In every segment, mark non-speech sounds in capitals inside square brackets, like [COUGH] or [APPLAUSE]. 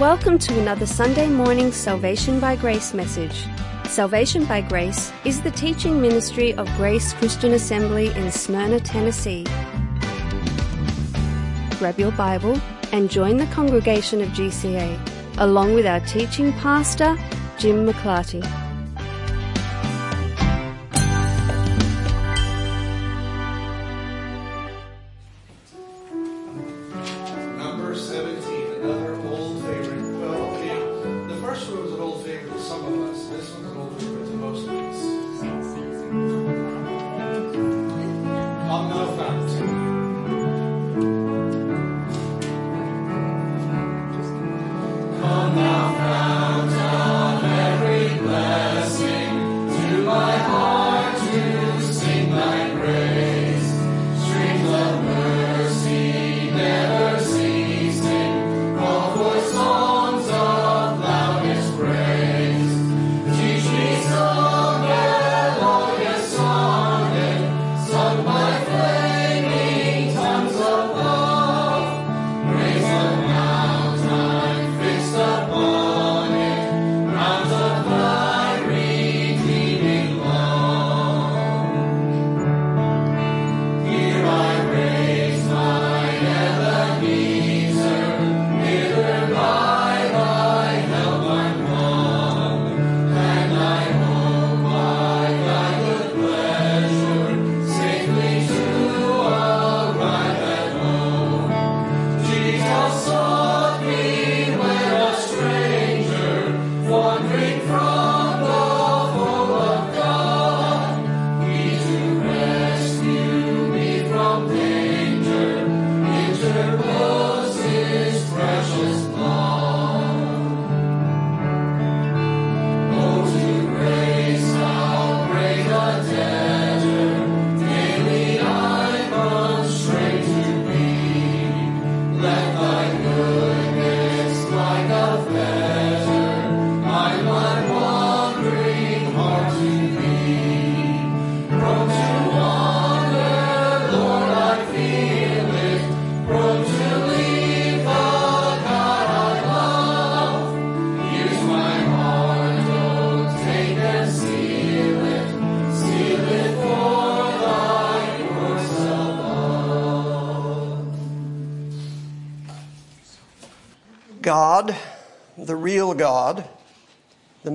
Welcome to another Sunday morning Salvation by Grace message. Salvation by Grace is the teaching ministry of Grace Christian Assembly in Smyrna, Tennessee. Grab your Bible and join the congregation of GCA, along with our teaching pastor, Jim McClarty.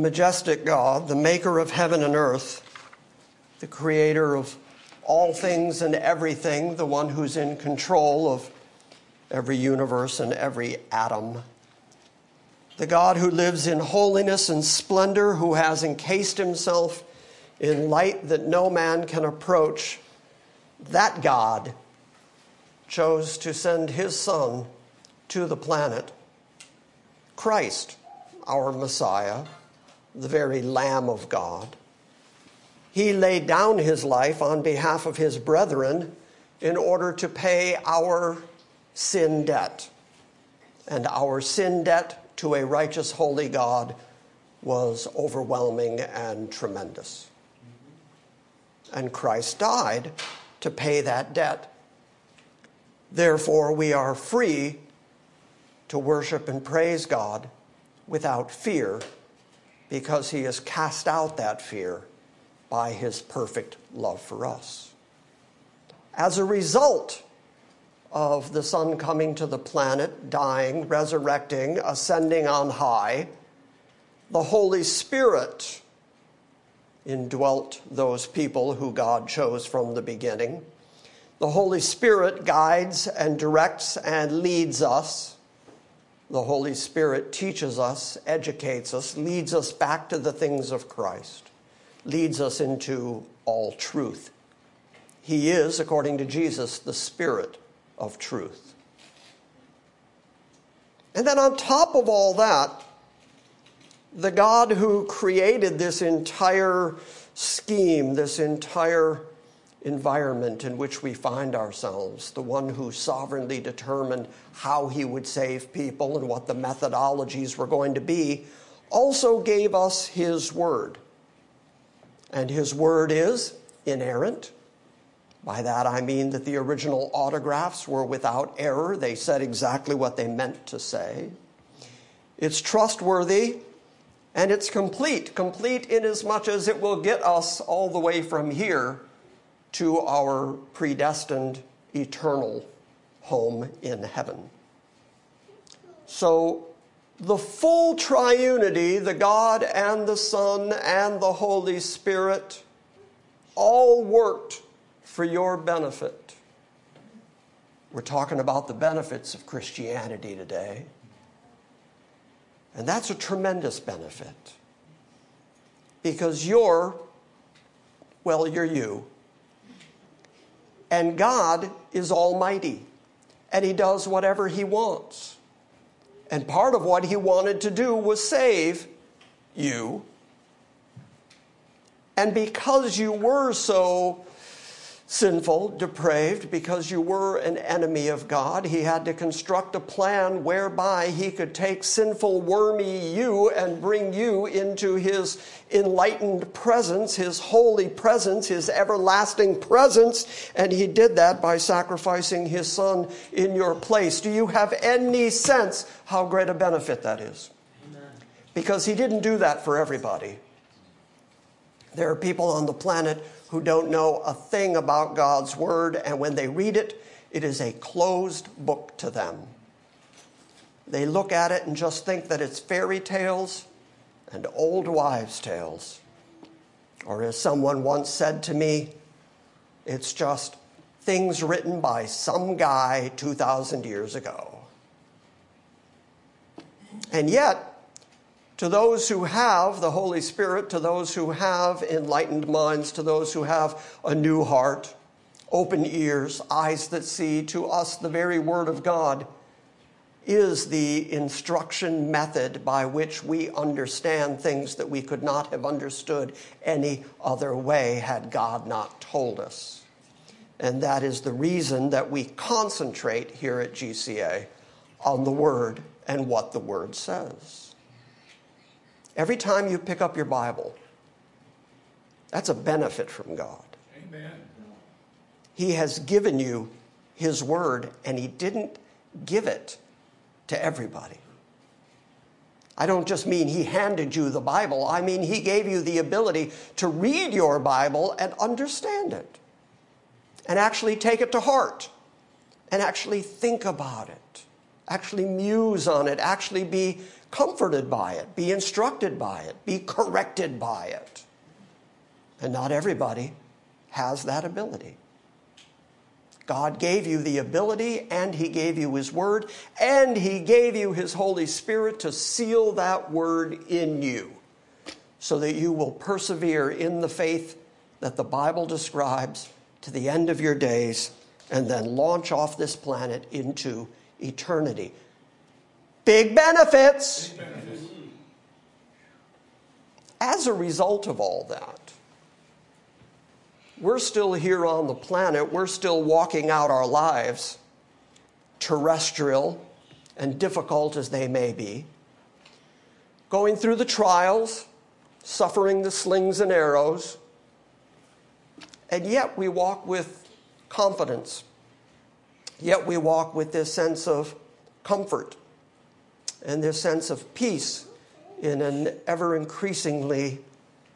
Majestic God, the maker of heaven and earth, the creator of all things and everything, the one who's in control of every universe and every atom. The God who lives in holiness and splendor, who has encased himself in light that no man can approach, that God chose to send his Son to the planet Christ, our Messiah, the very Lamb of God. He laid down his life on behalf of his brethren in order to pay our sin debt. And our sin debt to a righteous, holy God was overwhelming and tremendous. And Christ died to pay that debt. Therefore, we are free to worship and praise God without fear because he has cast out that fear by his perfect love for us. As a result of the Son coming to the planet, dying, resurrecting, ascending on high, the Holy Spirit indwelt those people who God chose from the beginning. The Holy Spirit guides and directs and leads us. The Holy Spirit teaches us, educates us, leads us back to the things of Christ, leads us into all truth. He is, according to Jesus, the Spirit of truth. And then on top of all that, the God who created this entire scheme, this entire environment in which we find ourselves, the one who sovereignly determined how he would save people and what the methodologies were going to be, also gave us his word. And his word is inerrant. By that I mean that the original autographs were without error. They said exactly what they meant to say. It's trustworthy and it's complete. Complete inasmuch as it will get us all the way from here to our predestined eternal home in heaven. So, the full triunity, the God and the Son and the Holy Spirit, all worked for your benefit. We're talking about the benefits of Christianity today. And that's a tremendous benefit. Because you're, well, you're you. And God is almighty. And He does whatever He wants. And part of what He wanted to do was save you. And because you were so sinful, depraved, because you were an enemy of God. He had to construct a plan whereby he could take sinful, wormy you and bring you into his enlightened presence, his holy presence, his everlasting presence. And he did that by sacrificing his son in your place. Do you have any sense how great a benefit that is? Because he didn't do that for everybody. There are people on the planet who don't know a thing about God's Word, and when they read it, it is a closed book to them. They look at it and just think that it's fairy tales and old wives' tales. Or, as someone once said to me, it's just things written by some guy 2,000 years ago. And yet, to those who have the Holy Spirit, to those who have enlightened minds, to those who have a new heart, open ears, eyes that see, to us the very Word of God is the instruction method by which we understand things that we could not have understood any other way had God not told us. And that is the reason that we concentrate here at GCA on the Word and what the Word says. Every time you pick up your Bible, that's a benefit from God. Amen. He has given you His Word, and He didn't give it to everybody. I don't just mean He handed you the Bible, I mean He gave you the ability to read your Bible and understand it, and actually take it to heart, and actually think about it, actually muse on it, actually be comforted by it, be instructed by it, be corrected by it. And not everybody has that ability. God gave you the ability, and He gave you His Word, and He gave you His Holy Spirit to seal that Word in you so that you will persevere in the faith that the Bible describes to the end of your days and then launch off this planet into eternity. Big benefits. Big benefits. As a result of all that, we're still here on the planet, we're still walking out our lives, terrestrial and difficult as they may be, going through the trials, suffering the slings and arrows, and yet we walk with confidence. Yet we walk with this sense of comfort and their sense of peace in an ever increasingly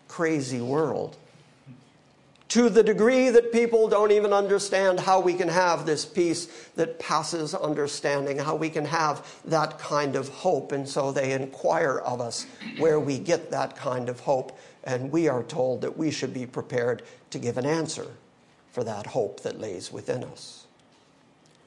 crazy world. To the degree that people don't even understand how we can have this peace that passes understanding, how we can have that kind of hope. And so they inquire of us where we get that kind of hope. And we are told that we should be prepared to give an answer for that hope that lays within us.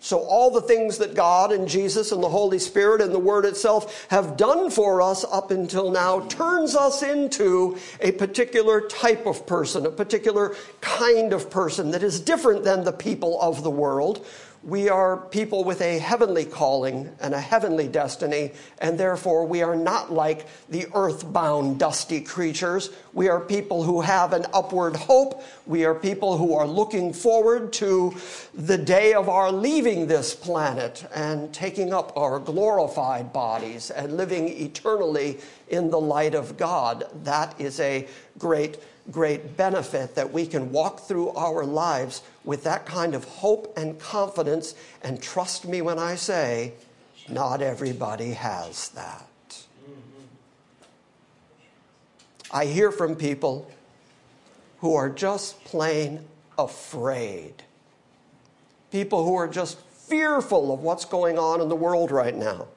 So, all the things that God and Jesus and the Holy Spirit and the Word itself have done for us up until now turns us into a particular type of person, a particular kind of person that is different than the people of the world we are people with a heavenly calling and a heavenly destiny, and therefore we are not like the earthbound, dusty creatures. We are people who have an upward hope. We are people who are looking forward to the day of our leaving this planet and taking up our glorified bodies and living eternally in the light of God. That is a great great benefit that we can walk through our lives with that kind of hope and confidence. And trust me when I say, not everybody has that. I hear from people who are just plain afraid. People who are just fearful of what's going on in the world right now.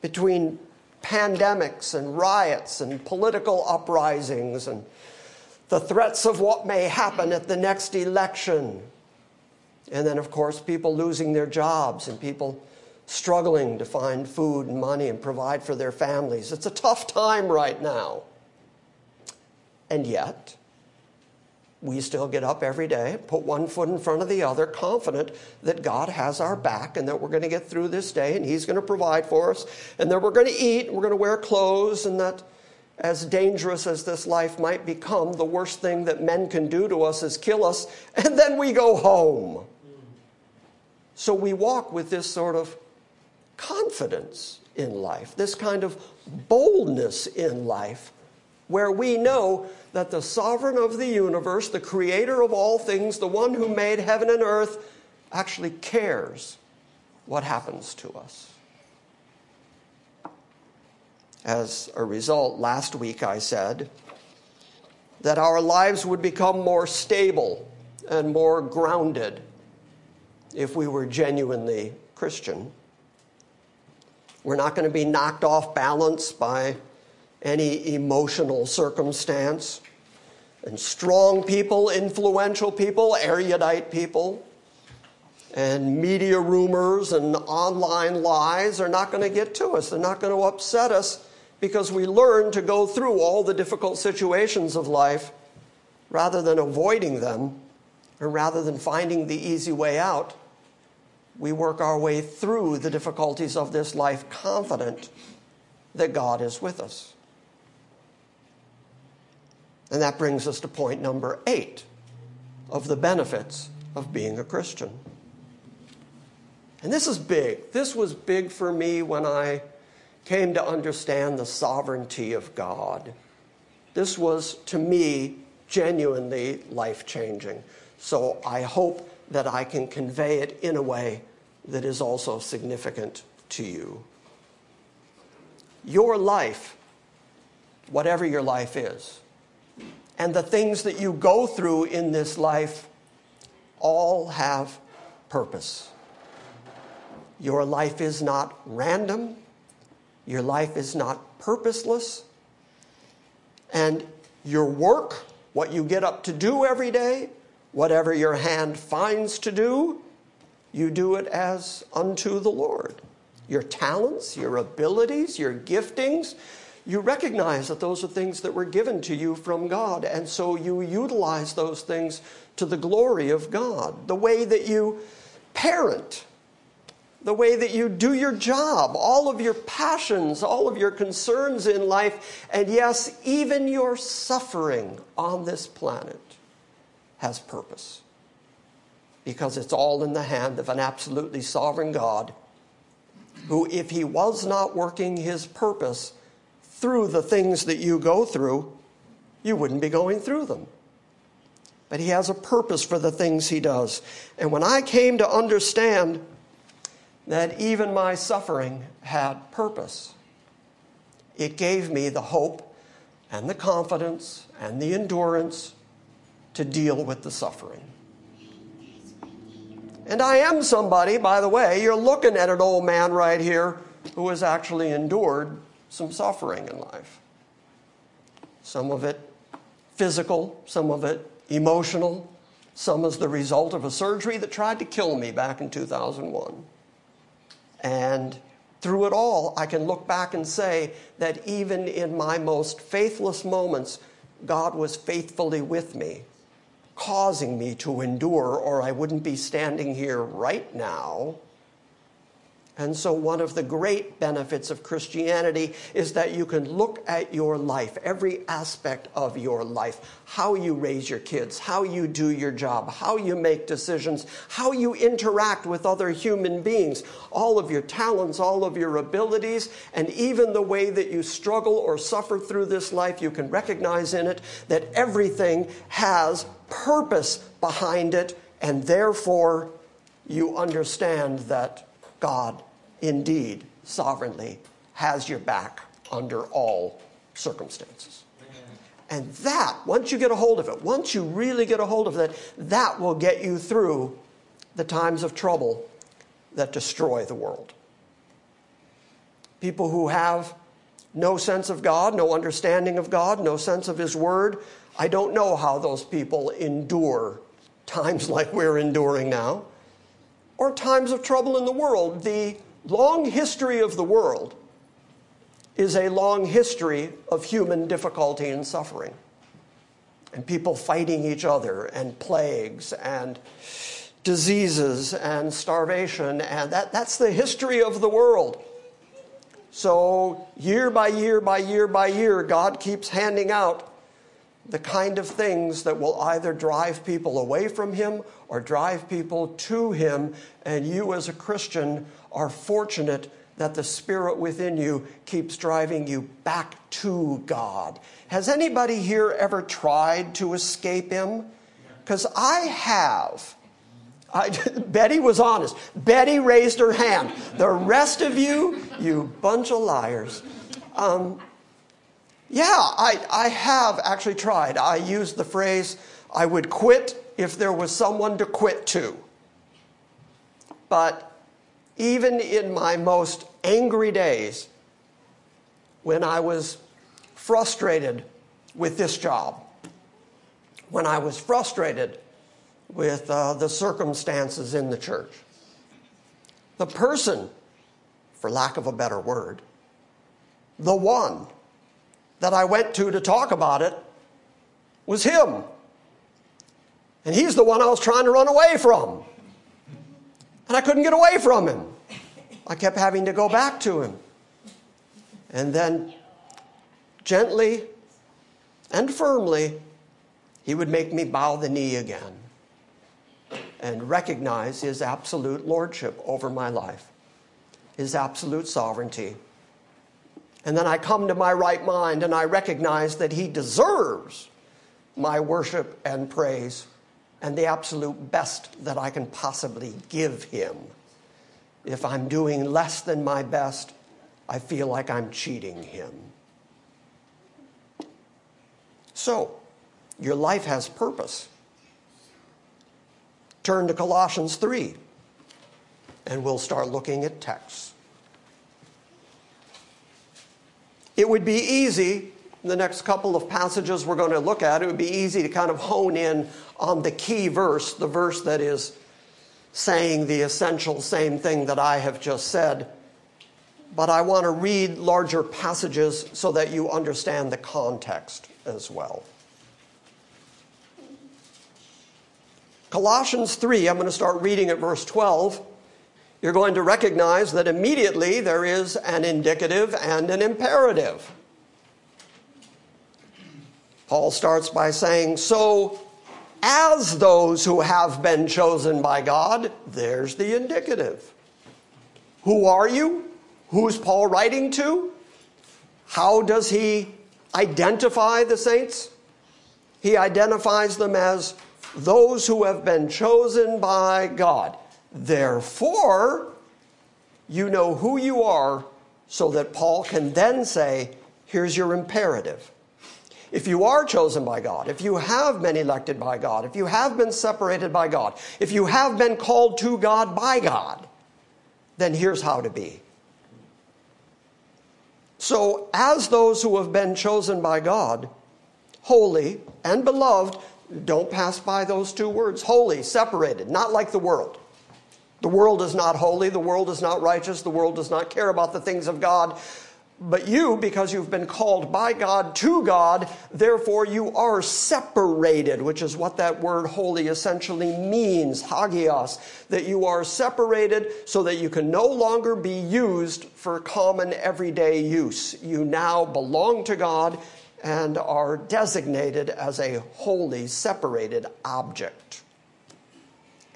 Between pandemics and riots and political uprisings and the threats of what may happen at the next election. And then, of course, people losing their jobs and people struggling to find food and money and provide for their families. It's a tough time right now. And yet, we still get up every day, put one foot in front of the other, confident that God has our back and that we're going to get through this day and He's going to provide for us and that we're going to eat and we're going to wear clothes and that as dangerous as this life might become, the worst thing that men can do to us is kill us [LAUGHS] and then we go home. So we walk with this sort of confidence in life, this kind of boldness in life where we know that the sovereign of the universe, the creator of all things, the one who made heaven and earth, actually cares what happens to us. As a result, last week I said that our lives would become more stable and more grounded if we were genuinely Christian. We're not going to be knocked off balance by any emotional circumstance. And strong people, influential people, erudite people, and media rumors and online lies are not going to get to us. They're not going to upset us because we learn to go through all the difficult situations of life rather than avoiding them or rather than finding the easy way out. We work our way through the difficulties of this life confident that God is with us. And that brings us to point number eight of the benefits of being a Christian. And this is big. This was big for me when I came to understand the sovereignty of God. This was, to me, genuinely life changing. So I hope that I can convey it in a way that is also significant to you. Your life, whatever your life is, and the things that you go through in this life all have purpose. Your life is not random, your life is not purposeless, and your work, what you get up to do every day, whatever your hand finds to do, you do it as unto the Lord. Your talents, your abilities, your giftings, you recognize that those are things that were given to you from God, and so you utilize those things to the glory of God. The way that you parent, the way that you do your job, all of your passions, all of your concerns in life, and yes, even your suffering on this planet has purpose. Because it's all in the hand of an absolutely sovereign God who, if he was not working his purpose, through the things that you go through, you wouldn't be going through them. But He has a purpose for the things He does. And when I came to understand that even my suffering had purpose, it gave me the hope and the confidence and the endurance to deal with the suffering. And I am somebody, by the way, you're looking at an old man right here who has actually endured some suffering in life. Some of it physical, some of it emotional, some as the result of a surgery that tried to kill me back in 2001. And through it all, I can look back and say that even in my most faithless moments, God was faithfully with me, causing me to endure, or I wouldn't be standing here right now and so, one of the great benefits of Christianity is that you can look at your life, every aspect of your life how you raise your kids, how you do your job, how you make decisions, how you interact with other human beings, all of your talents, all of your abilities, and even the way that you struggle or suffer through this life, you can recognize in it that everything has purpose behind it, and therefore you understand that God indeed sovereignly has your back under all circumstances. And that, once you get a hold of it, once you really get a hold of it, that will get you through the times of trouble that destroy the world. People who have no sense of God, no understanding of God, no sense of His Word, I don't know how those people endure times [LAUGHS] like we're enduring now, or times of trouble in the world. The long history of the world is a long history of human difficulty and suffering, and people fighting each other, and plagues, and diseases, and starvation, and that, that's the history of the world. So, year by year by year by year, God keeps handing out the kind of things that will either drive people away from Him or drive people to Him. And you, as a Christian, are fortunate that the Spirit within you keeps driving you back to God. Has anybody here ever tried to escape Him? Because I have. I, [LAUGHS] Betty was honest. Betty raised her hand. The rest of you, you bunch of liars. Um, yeah, I, I have actually tried. I used the phrase, I would quit if there was someone to quit to. But even in my most angry days, when I was frustrated with this job, when I was frustrated with uh, the circumstances in the church, the person, for lack of a better word, the one that I went to to talk about it was him. And he's the one I was trying to run away from. And I couldn't get away from him. I kept having to go back to him. And then, gently and firmly, he would make me bow the knee again and recognize his absolute lordship over my life, his absolute sovereignty. And then I come to my right mind and I recognize that He deserves my worship and praise and the absolute best that I can possibly give Him. If I'm doing less than my best, I feel like I'm cheating Him. So, your life has purpose. Turn to Colossians 3, and we'll start looking at texts. It would be easy, the next couple of passages we're going to look at, it would be easy to kind of hone in on the key verse, the verse that is saying the essential same thing that I have just said. But I want to read larger passages so that you understand the context as well. Colossians 3, I'm going to start reading at verse 12 you're going to recognize that immediately there is an indicative and an imperative. Paul starts by saying, So, as those who have been chosen by God, there's the indicative. Who are you? Who's Paul writing to? How does he identify the saints? He identifies them as those who have been chosen by God. Therefore, you know who you are, so that Paul can then say, here's your imperative. If you are chosen by God, if you have been elected by God, if you have been separated by God, if you have been called to God by God, then here's how to be. So, as those who have been chosen by God, holy and beloved, don't pass by those two words holy, separated, not like the world. The world is not holy, the world is not righteous, the world does not care about the things of God. But you, because you've been called by God to God, therefore you are separated, which is what that word holy essentially means, hagios, that you are separated so that you can no longer be used for common everyday use. You now belong to God and are designated as a holy, separated object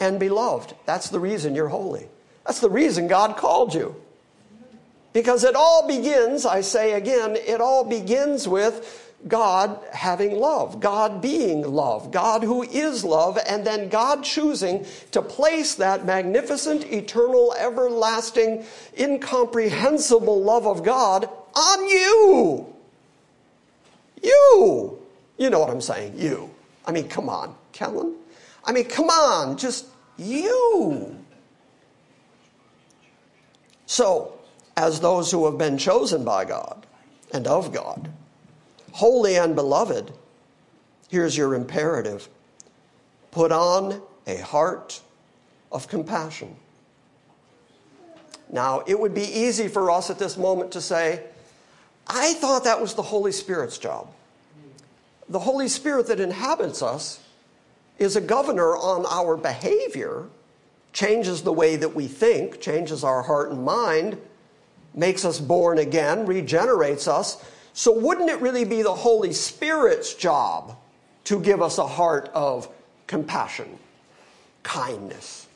and beloved. That's the reason you're holy. That's the reason God called you. Because it all begins, I say again, it all begins with God having love, God being love, God who is love, and then God choosing to place that magnificent, eternal, everlasting, incomprehensible love of God on you. You. You know what I'm saying? You. I mean, come on, Kellen. I mean, come on, just you. So, as those who have been chosen by God and of God, holy and beloved, here's your imperative put on a heart of compassion. Now, it would be easy for us at this moment to say, I thought that was the Holy Spirit's job. The Holy Spirit that inhabits us is a governor on our behavior, changes the way that we think, changes our heart and mind, makes us born again, regenerates us. So, wouldn't it really be the Holy Spirit's job to give us a heart of compassion, kindness,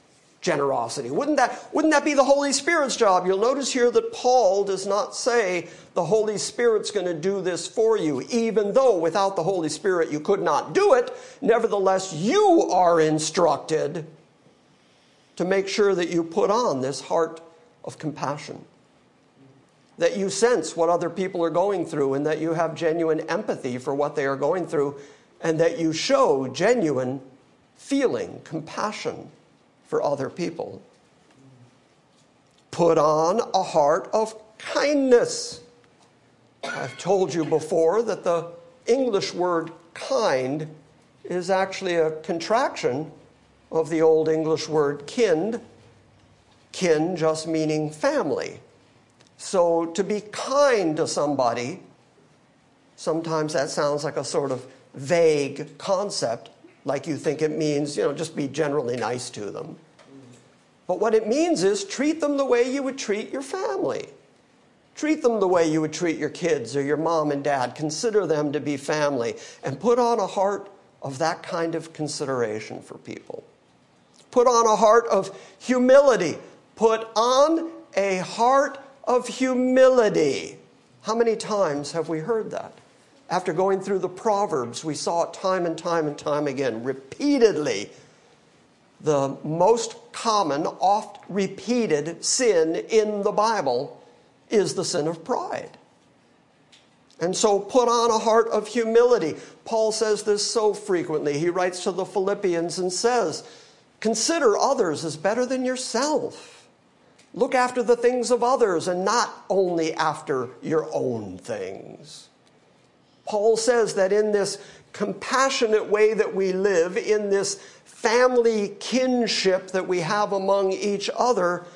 generosity? Wouldn't that, wouldn't that be the Holy Spirit's job? You'll notice here that Paul does not say the Holy Spirit's going to do this for you, even though without the Holy Spirit you could not do it. Nevertheless, you are instructed to make sure that you put on this heart of compassion that you sense what other people are going through and that you have genuine empathy for what they are going through and that you show genuine feeling, compassion for other people. Put on a heart of kindness. I've told you before that the English word kind is actually a contraction of the Old English word kind, kin just meaning family. So to be kind to somebody, sometimes that sounds like a sort of vague concept, like you think it means, you know, just be generally nice to them. But what it means is treat them the way you would treat your family. Treat them the way you would treat your kids or your mom and dad. Consider them to be family and put on a heart of that kind of consideration for people. Put on a heart of humility. Put on a heart of humility. How many times have we heard that? After going through the Proverbs, we saw it time and time and time again, repeatedly. The most common, oft repeated sin in the Bible is the sin of pride. And so put on a heart of humility. Paul says this so frequently. He writes to the Philippians and says, Consider others as better than yourself. Look after the things of others and not only after your own things. Paul says that in this compassionate way that we live, in this family kinship that we have among each other,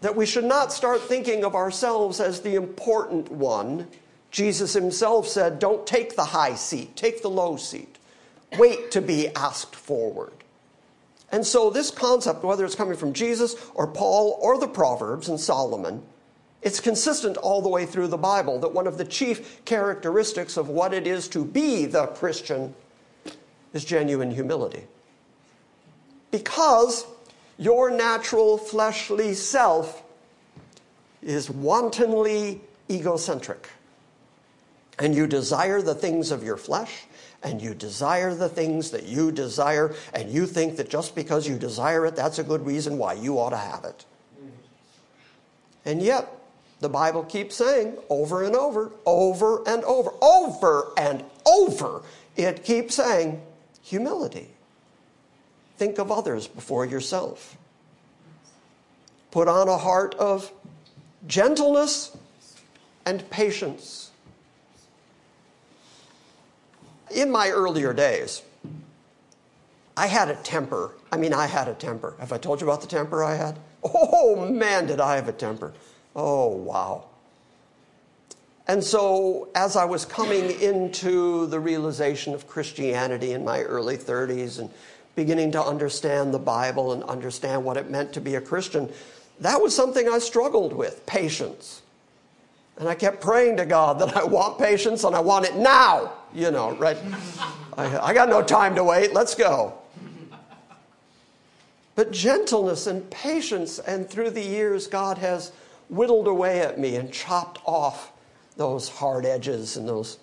that we should not start thinking of ourselves as the important one. Jesus himself said, Don't take the high seat, take the low seat. Wait to be asked forward. And so, this concept, whether it's coming from Jesus or Paul or the Proverbs and Solomon, it's consistent all the way through the Bible that one of the chief characteristics of what it is to be the Christian is genuine humility. Because your natural fleshly self is wantonly egocentric. And you desire the things of your flesh and you desire the things that you desire, and you think that just because you desire it, that's a good reason why you ought to have it. And yet, the Bible keeps saying over and over, over and over, over and over, it keeps saying humility. Think of others before yourself. Put on a heart of gentleness and patience in my earlier days, I had a temper. I mean, I had a temper. Have I told you about the temper I had? Oh, man, did I have a temper. Oh, wow. And so, as I was coming into the realization of Christianity in my early 30s and beginning to understand the Bible and understand what it meant to be a Christian, that was something I struggled with patience. And I kept praying to God that I want patience and I want it now. You know, right? I, I got no time to wait. Let's go. But gentleness and patience, and through the years, God has whittled away at me and chopped off those hard edges and those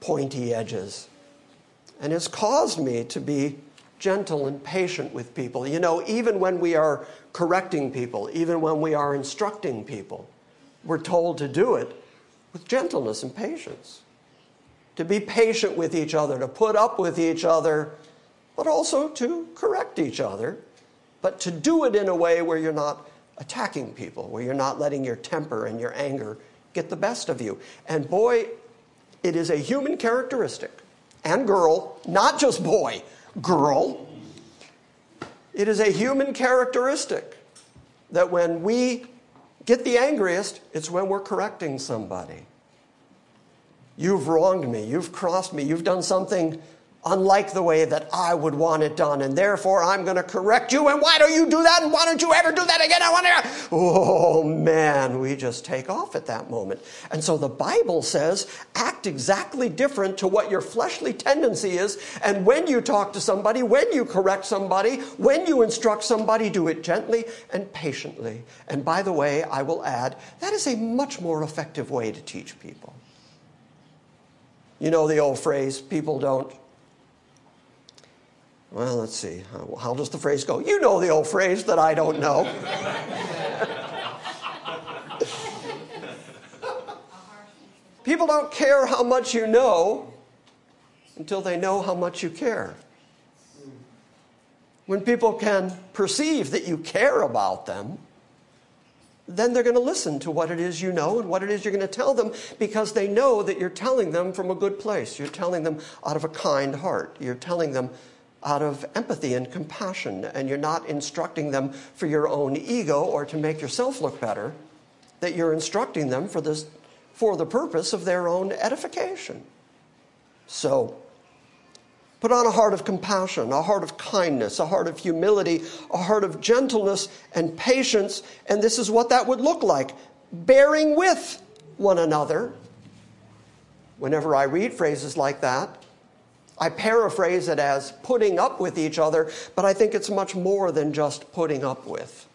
pointy edges, and has caused me to be gentle and patient with people. You know, even when we are correcting people, even when we are instructing people, we're told to do it with gentleness and patience. To be patient with each other, to put up with each other, but also to correct each other, but to do it in a way where you're not attacking people, where you're not letting your temper and your anger get the best of you. And boy, it is a human characteristic, and girl, not just boy, girl. It is a human characteristic that when we get the angriest, it's when we're correcting somebody. You've wronged me. You've crossed me. You've done something unlike the way that I would want it done, and therefore I'm going to correct you. And why don't you do that? And why don't you ever do that again? I want to. Oh man, we just take off at that moment. And so the Bible says act exactly different to what your fleshly tendency is. And when you talk to somebody, when you correct somebody, when you instruct somebody, do it gently and patiently. And by the way, I will add that is a much more effective way to teach people. You know the old phrase, people don't. Well, let's see. How, does the phrase go? You know the old phrase that I don't know. [LAUGHS] people don't care how much you know until they know how much you care. When people can perceive that you care about them, then they're going to listen to what it is you know and what it is you're going to tell them because they know that you're telling them from a good place. You're telling them out of a kind heart. You're telling them out of empathy and compassion, and you're not instructing them for your own ego or to make yourself look better, that you're instructing them for, this, for the purpose of their own edification. So, Put on a heart of compassion, a heart of kindness, a heart of humility, a heart of gentleness and patience. And this is what that would look like bearing with one another. Whenever I read phrases like that, I paraphrase it as putting up with each other, but I think it's much more than just putting up with.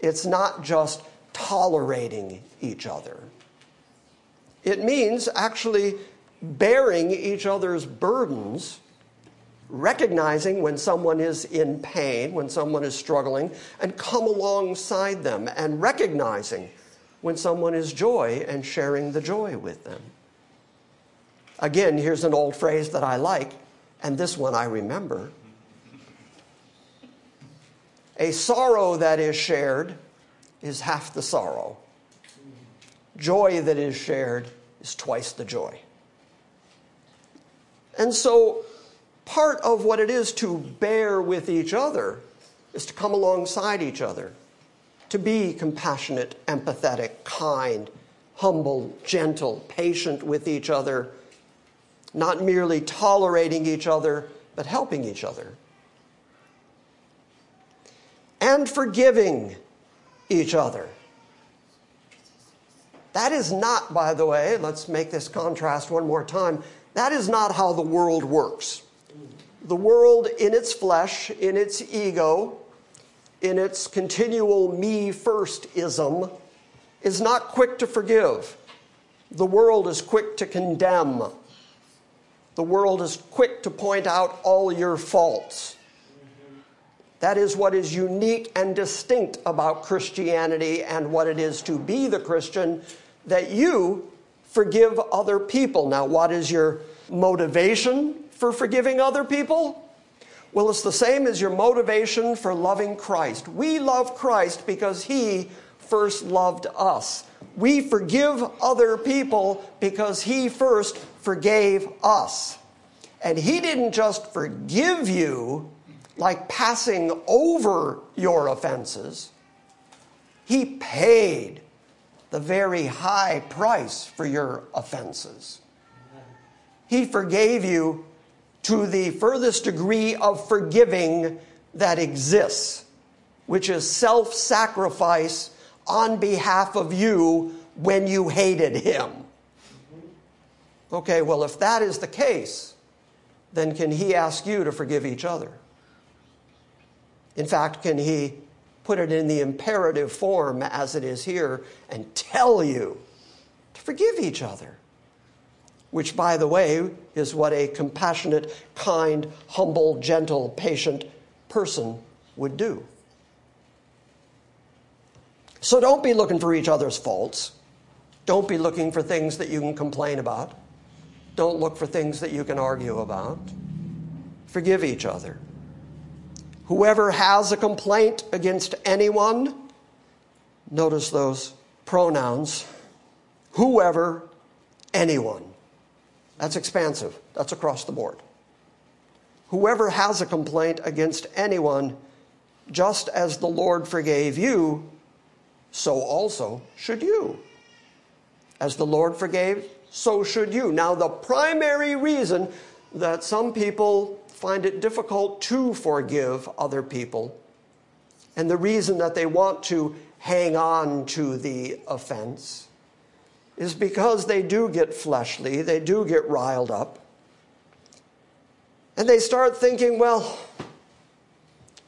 It's not just tolerating each other. It means actually bearing each other's burdens, recognizing when someone is in pain, when someone is struggling, and come alongside them, and recognizing when someone is joy and sharing the joy with them. Again, here's an old phrase that I like, and this one I remember. A sorrow that is shared is half the sorrow. Joy that is shared is twice the joy. And so, part of what it is to bear with each other is to come alongside each other, to be compassionate, empathetic, kind, humble, gentle, patient with each other, not merely tolerating each other, but helping each other. And forgiving each other. That is not, by the way, let's make this contrast one more time. That is not how the world works. The world, in its flesh, in its ego, in its continual me first ism, is not quick to forgive. The world is quick to condemn. The world is quick to point out all your faults. That is what is unique and distinct about Christianity and what it is to be the Christian, that you forgive other people. Now, what is your motivation for forgiving other people? Well, it's the same as your motivation for loving Christ. We love Christ because he first loved us. We forgive other people because he first forgave us. And he didn't just forgive you like passing over your offenses, he paid the very high price for your offenses. He forgave you to the furthest degree of forgiving that exists, which is self sacrifice on behalf of you when you hated him. Okay, well, if that is the case, then can he ask you to forgive each other? In fact, can he put it in the imperative form as it is here and tell you to forgive each other. Which, by the way, is what a compassionate, kind, humble, gentle, patient person would do. So don't be looking for each other's faults. Don't be looking for things that you can complain about. Don't look for things that you can argue about. Forgive each other. Whoever has a complaint against anyone, notice those pronouns whoever, anyone. That's expansive, that's across the board. Whoever has a complaint against anyone, just as the Lord forgave you, so also should you. As the Lord forgave, so should you. Now, the primary reason that some people find it difficult to forgive other people, and the reason that they want to hang on to the offense, is because they do get fleshly, they do get riled up. And they start thinking, well,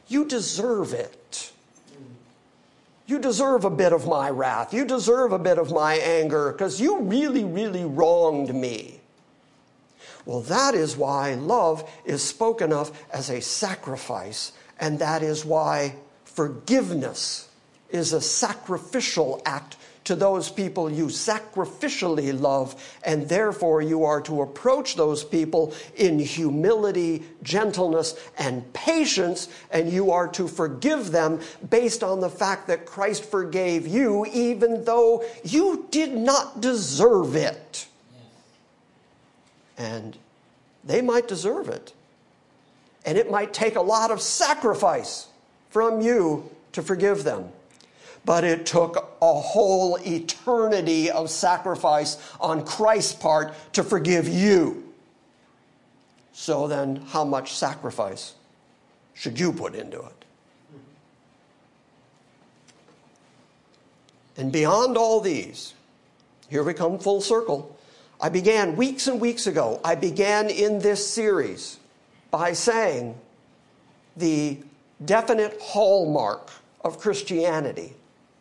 you deserve it. You deserve a bit of my wrath. You deserve a bit of my anger because you really, really wronged me. Well, that is why love is spoken of as a sacrifice, and that is why forgiveness is a sacrificial act to those people you sacrificially love, and therefore you are to approach those people in humility, gentleness, and patience, and you are to forgive them based on the fact that Christ forgave you, even though you did not deserve it. And they might deserve it. And it might take a lot of sacrifice from you to forgive them but it took a whole eternity of sacrifice on Christ's part to forgive you. So then, how much sacrifice should you put into it? And beyond all these, here we come full circle. I began weeks and weeks ago, I began in this series by saying the definite hallmark of Christianity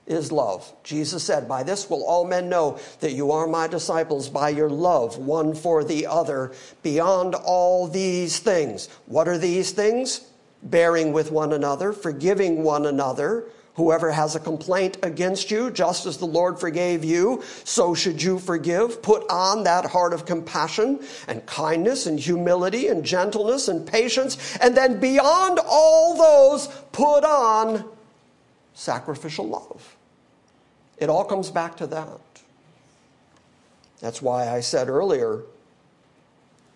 is love. Jesus said, By this will all men know that you are my disciples by your love one for the other beyond all these things. What are these things? Bearing with one another, forgiving one another. Whoever has a complaint against you, just as the Lord forgave you, so should you forgive. Put on that heart of compassion and kindness and humility and gentleness and patience. And then beyond all those, put on sacrificial love. It all comes back to that. That's why I said earlier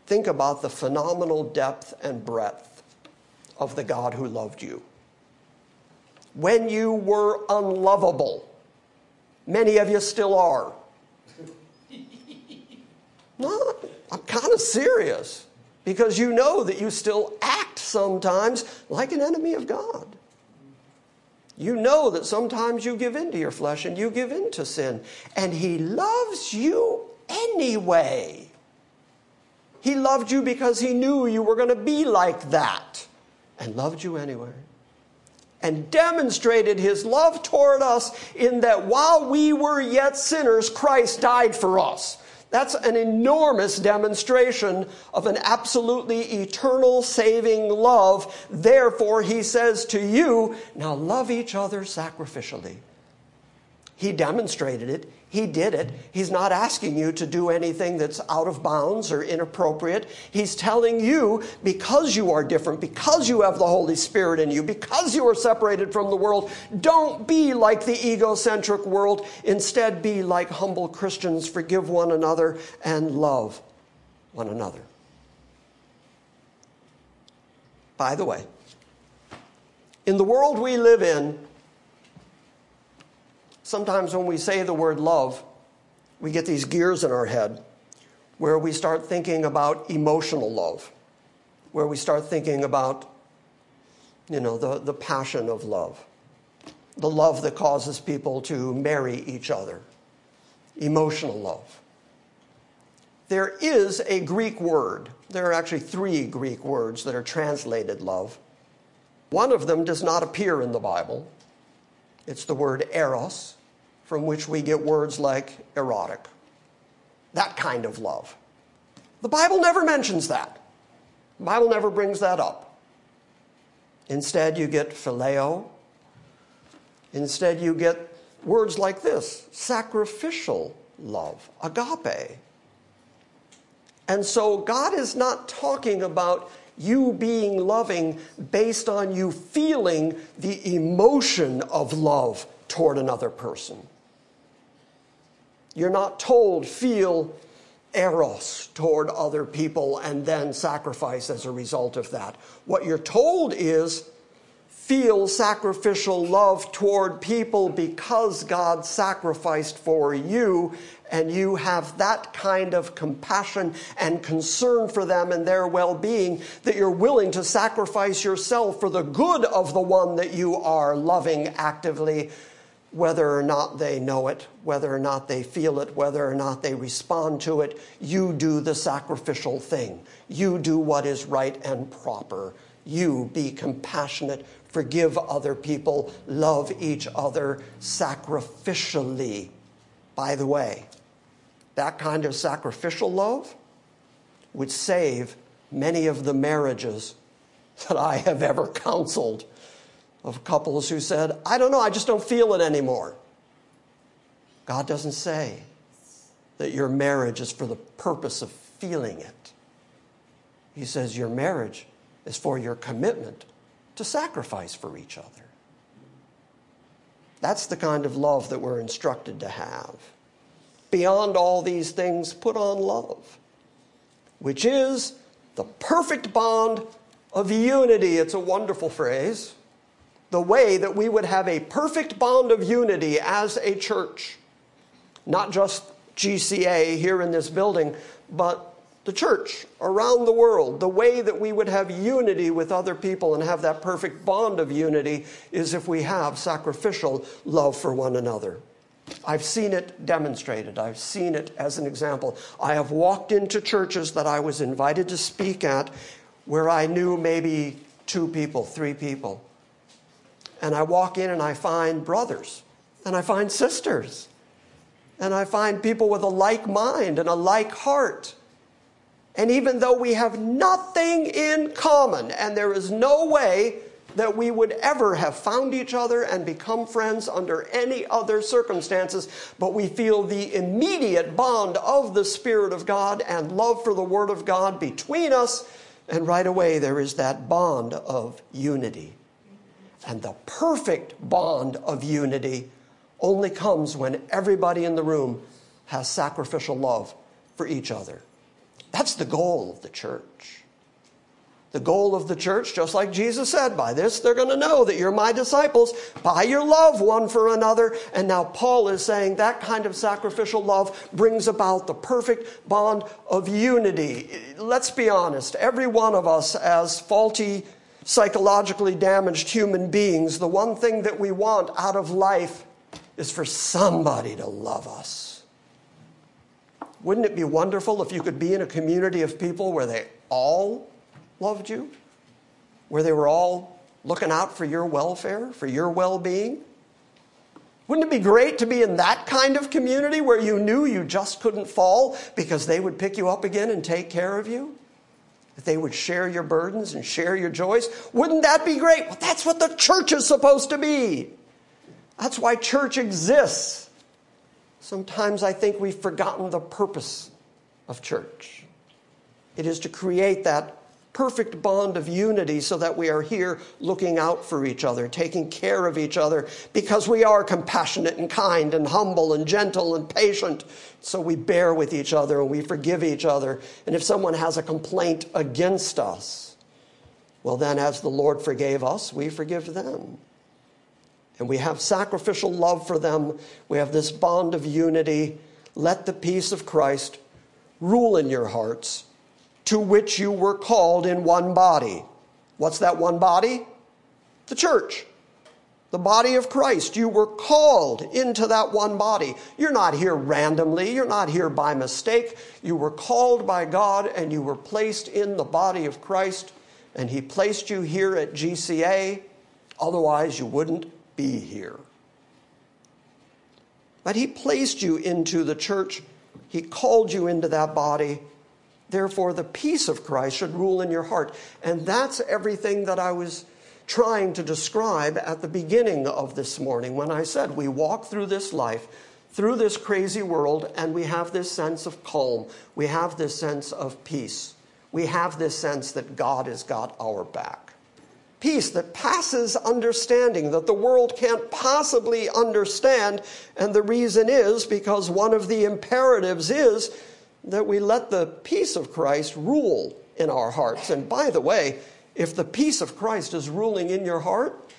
think about the phenomenal depth and breadth of the God who loved you. When you were unlovable, many of you still are. [LAUGHS] No, I'm kind of serious because you know that you still act sometimes like an enemy of God. You know that sometimes you give in to your flesh and you give in to sin. And He loves you anyway. He loved you because He knew you were going to be like that and loved you anyway. And demonstrated His love toward us in that while we were yet sinners, Christ died for us. That's an enormous demonstration of an absolutely eternal saving love. Therefore, he says to you, now love each other sacrificially. He demonstrated it. He did it. He's not asking you to do anything that's out of bounds or inappropriate. He's telling you, because you are different, because you have the Holy Spirit in you, because you are separated from the world, don't be like the egocentric world. Instead, be like humble Christians, forgive one another, and love one another. By the way, in the world we live in, sometimes when we say the word love, we get these gears in our head where we start thinking about emotional love, where we start thinking about, you know, the, the passion of love, the love that causes people to marry each other, emotional love. There is a Greek word. There are actually three Greek words that are translated love. One of them does not appear in the Bible. It's the word eros from which we get words like erotic. That kind of love. The Bible never mentions that. The Bible never brings that up. Instead, you get phileo. Instead, you get words like this sacrificial love, agape. And so God is not talking about you being loving based on you feeling the emotion of love toward another person. You're not told, feel eros toward other people and then sacrifice as a result of that. What you're told is, feel sacrificial love toward people because God sacrificed for you, and you have that kind of compassion and concern for them and their well being that you're willing to sacrifice yourself for the good of the one that you are loving actively whether or not they know it, whether or not they feel it, whether or not they respond to it, you do the sacrificial thing. You do what is right and proper. You be compassionate, forgive other people, love each other sacrificially. By the way, that kind of sacrificial love would save many of the marriages that I have ever [LAUGHS] counseled of couples who said, I don't know, I just don't feel it anymore. God doesn't say that your marriage is for the purpose of feeling it. He says your marriage is for your commitment to sacrifice for each other. That's the kind of love that we're instructed to have. Beyond all these things, put on love, which is the perfect bond of unity. It's a wonderful phrase the way that we would have a perfect bond of unity as a church. Not just GCA here in this building, but the church around the world. The way that we would have unity with other people and have that perfect bond of unity is if we have sacrificial love for one another. I've seen it demonstrated. I've seen it as an example. I have walked into churches that I was invited to speak at where I knew maybe two people, three people and I walk in and I find brothers and I find sisters and I find people with a like mind and a like heart. And even though we have nothing in common and there is no way that we would ever have found each other and become friends under any other circumstances, but we feel the immediate bond of the Spirit of God and love for the Word of God between us, and right away there is that bond of unity. And the perfect bond of unity only comes when everybody in the room has sacrificial love for each other. That's the goal of the church. The goal of the church, just like Jesus said, by this they're going to know that you're my disciples, by your love one for another. And now Paul is saying that kind of sacrificial love brings about the perfect bond of unity. Let's be honest, every one of us, as faulty psychologically damaged human beings, the one thing that we want out of life is for somebody to love us. Wouldn't it be wonderful if you could be in a community of people where they all loved you? Where they were all looking out for your welfare, for your well being? Wouldn't it be great to be in that kind of community where you knew you just couldn't fall because they would pick you up again and take care of you? that they would share your burdens and share your joys. Wouldn't that be great? Well, that's what the church is supposed to be. That's why church exists. Sometimes I think we've forgotten the purpose of church. It is to create that perfect bond of unity so that we are here looking out for each other, taking care of each other, because we are compassionate and kind and humble and gentle and patient. So we bear with each other and we forgive each other. And if someone has a complaint against us, well, then as the Lord forgave us, we forgive them. And we have sacrificial love for them. We have this bond of unity. Let the peace of Christ rule in your hearts to which you were called in one body. What's that one body? The church. The body of Christ. You were called into that one body. You're not here randomly. You're not here by mistake. You were called by God and you were placed in the body of Christ. And He placed you here at GCA. Otherwise, you wouldn't be here. But He placed you into the church. He called you into that body Therefore, the peace of Christ should rule in your heart. And that's everything that I was trying to describe at the beginning of this morning when I said we walk through this life through this crazy world and we have this sense of calm. We have this sense of peace. We have this sense that God has got our back. Peace that passes understanding, that the world can't possibly understand. And the reason is because one of the imperatives is that we let the peace of Christ rule in our hearts. And by the way, if the peace of Christ is ruling in your heart,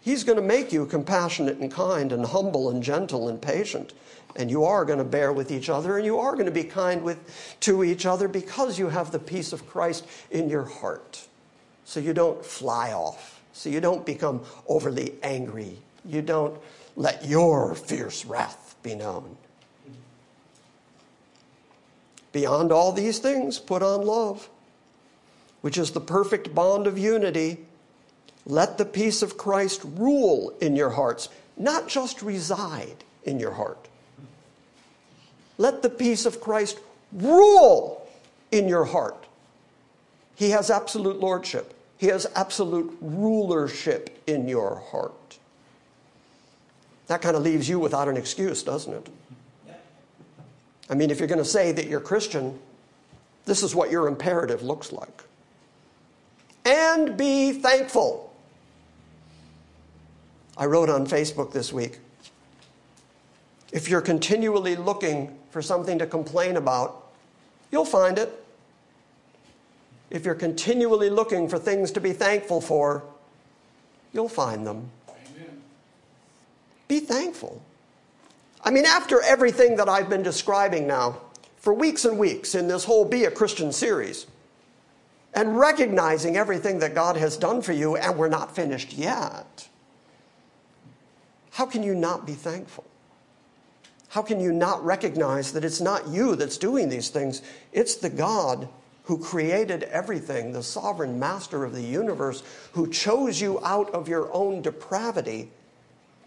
He's going to make you compassionate and kind and humble and gentle and patient. And you are going to bear with each other and you are going to be kind with, to each other because you have the peace of Christ in your heart. So you don't fly off. So you don't become overly angry. You don't let your fierce wrath be known. Beyond all these things, put on love, which is the perfect bond of unity let the peace of Christ rule in your hearts, not just reside in your heart. Let the peace of Christ rule in your heart. He has absolute lordship, He has absolute rulership in your heart. That kind of leaves you without an excuse, doesn't it? I mean, if you're going to say that you're Christian, this is what your imperative looks like. And be thankful. I wrote on Facebook this week if you're continually looking for something to complain about, you'll find it. If you're continually looking for things to be thankful for, you'll find them. Amen. Be thankful. I mean, after everything that I've been describing now for weeks and weeks in this whole Be a Christian series, and recognizing everything that God has done for you, and we're not finished yet how can you not be thankful? How can you not recognize that it's not you that's doing these things? It's the God who created everything, the sovereign master of the universe, who chose you out of your own depravity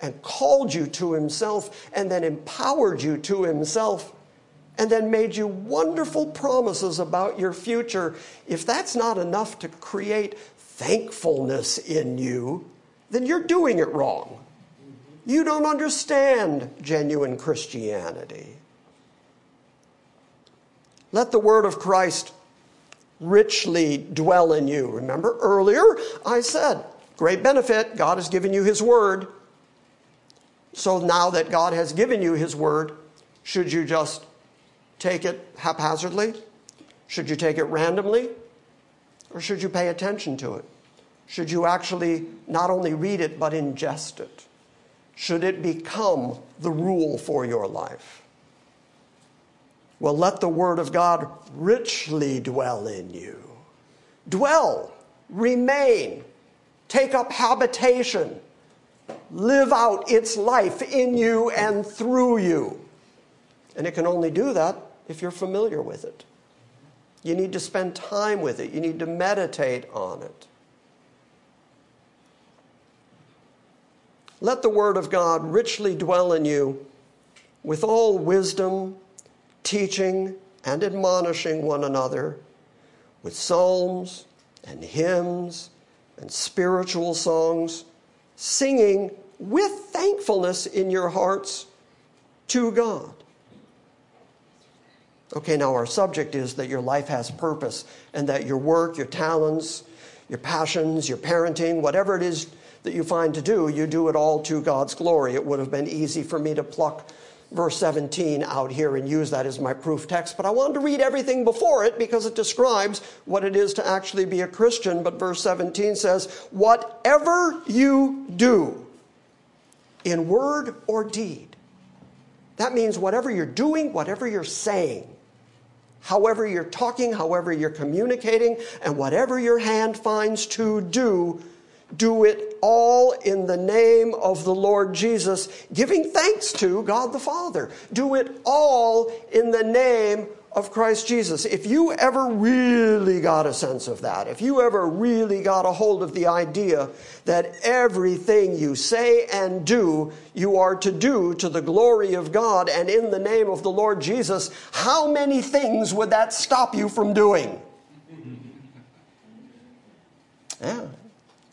and called you to himself and then empowered you to himself and then made you wonderful promises about your future. If that's not enough to create thankfulness in you, then you're doing it wrong. You don't understand genuine Christianity. Let the word of Christ richly dwell in you. Remember earlier I said, great benefit, God has given you his word. So now that God has given you his word, should you just take it haphazardly? Should you take it randomly? Or should you pay attention to it? Should you actually not only read it, but ingest it? should it become the rule for your life? Well, let the Word of God richly dwell in you. Dwell, remain, take up habitation, live out its life in you and through you. And it can only do that if you're familiar with it. You need to spend time with it, you need to meditate on it. Let the word of God richly dwell in you with all wisdom, teaching and admonishing one another with psalms and hymns and spiritual songs, singing with thankfulness in your hearts to God. Okay, now our subject is that your life has purpose and that your work, your talents, your passions, your parenting, whatever it is that you find to do, you do it all to God's glory. It would have been easy for me to pluck verse 17 out here and use that as my proof text, but I wanted to read everything before it because it describes what it is to actually be a Christian. But verse 17 says, Whatever you do, in word or deed, that means whatever you're doing, whatever you're saying, however you're talking, however you're communicating, and whatever your hand finds to do, do it all in the name of the Lord Jesus, giving thanks to God the Father. Do it all in the name of Christ Jesus. If you ever really got a sense of that, if you ever really got a hold of the idea that everything you say and do, you are to do to the glory of God and in the name of the Lord Jesus, how many things would that stop you from doing? [LAUGHS] Yeah,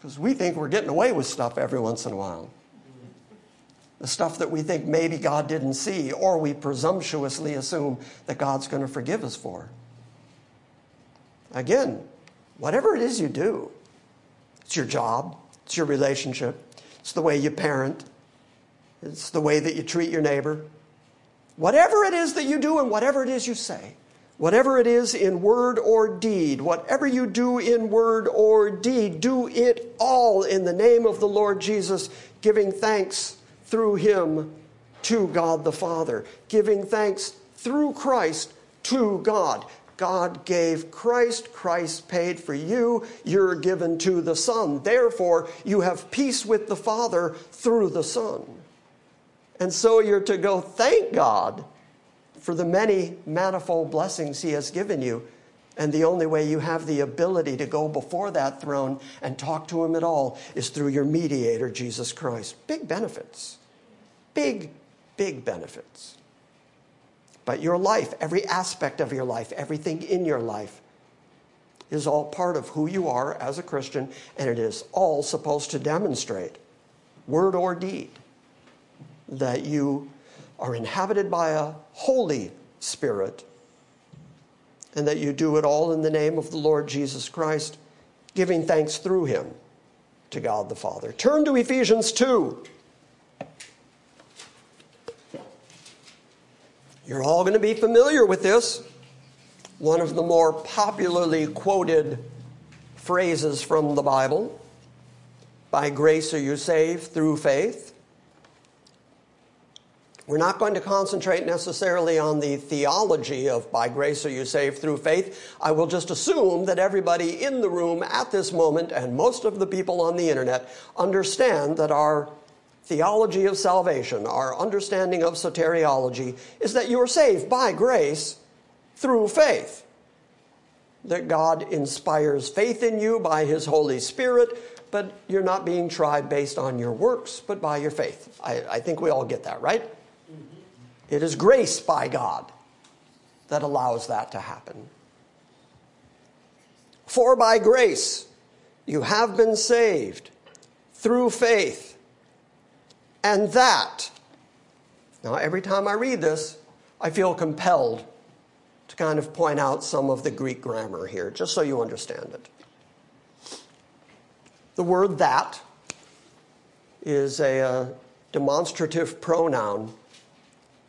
because we think we're getting away with stuff every once in a while. the stuff that we think maybe God didn't see, or we presumptuously assume that God's going to forgive us for. Again, whatever it is you do, it's your job, it's your relationship, it's the way you parent, it's the way that you treat your neighbor. Whatever it is that you do and whatever it is you say, whatever it is in word or deed, whatever you do in word or deed, do it all in the name of the Lord Jesus, giving thanks through him to God the Father, giving thanks through Christ to God. God gave Christ, Christ paid for you, you're given to the Son. Therefore, you have peace with the Father through the Son. And so you're to go thank God for the many manifold blessings He has given you. And the only way you have the ability to go before that throne and talk to Him at all is through your mediator, Jesus Christ. Big benefits. Big, big benefits. But your life, every aspect of your life, everything in your life, is all part of who you are as a Christian, and it is all supposed to demonstrate, word or deed, that you are inhabited by a Holy Spirit, and that you do it all in the name of the Lord Jesus Christ, giving thanks through him to God the Father. Turn to Ephesians 2. You're all going to be familiar with this. One of the more popularly quoted phrases from the Bible By grace are you saved through faith. We're not going to concentrate necessarily on the theology of by grace are you saved through faith. I will just assume that everybody in the room at this moment and most of the people on the internet understand that our theology of salvation, our understanding of soteriology, is that you are saved by grace through faith. That God inspires faith in you by His Holy Spirit, but you're not being tried based on your works, but by your faith. I, I think we all get that, right? It is grace by God that allows that to happen. For by grace you have been saved through faith and that. Now, every time I read this, I feel compelled to kind of point out some of the Greek grammar here, just so you understand it. The word that is a, uh, demonstrative pronoun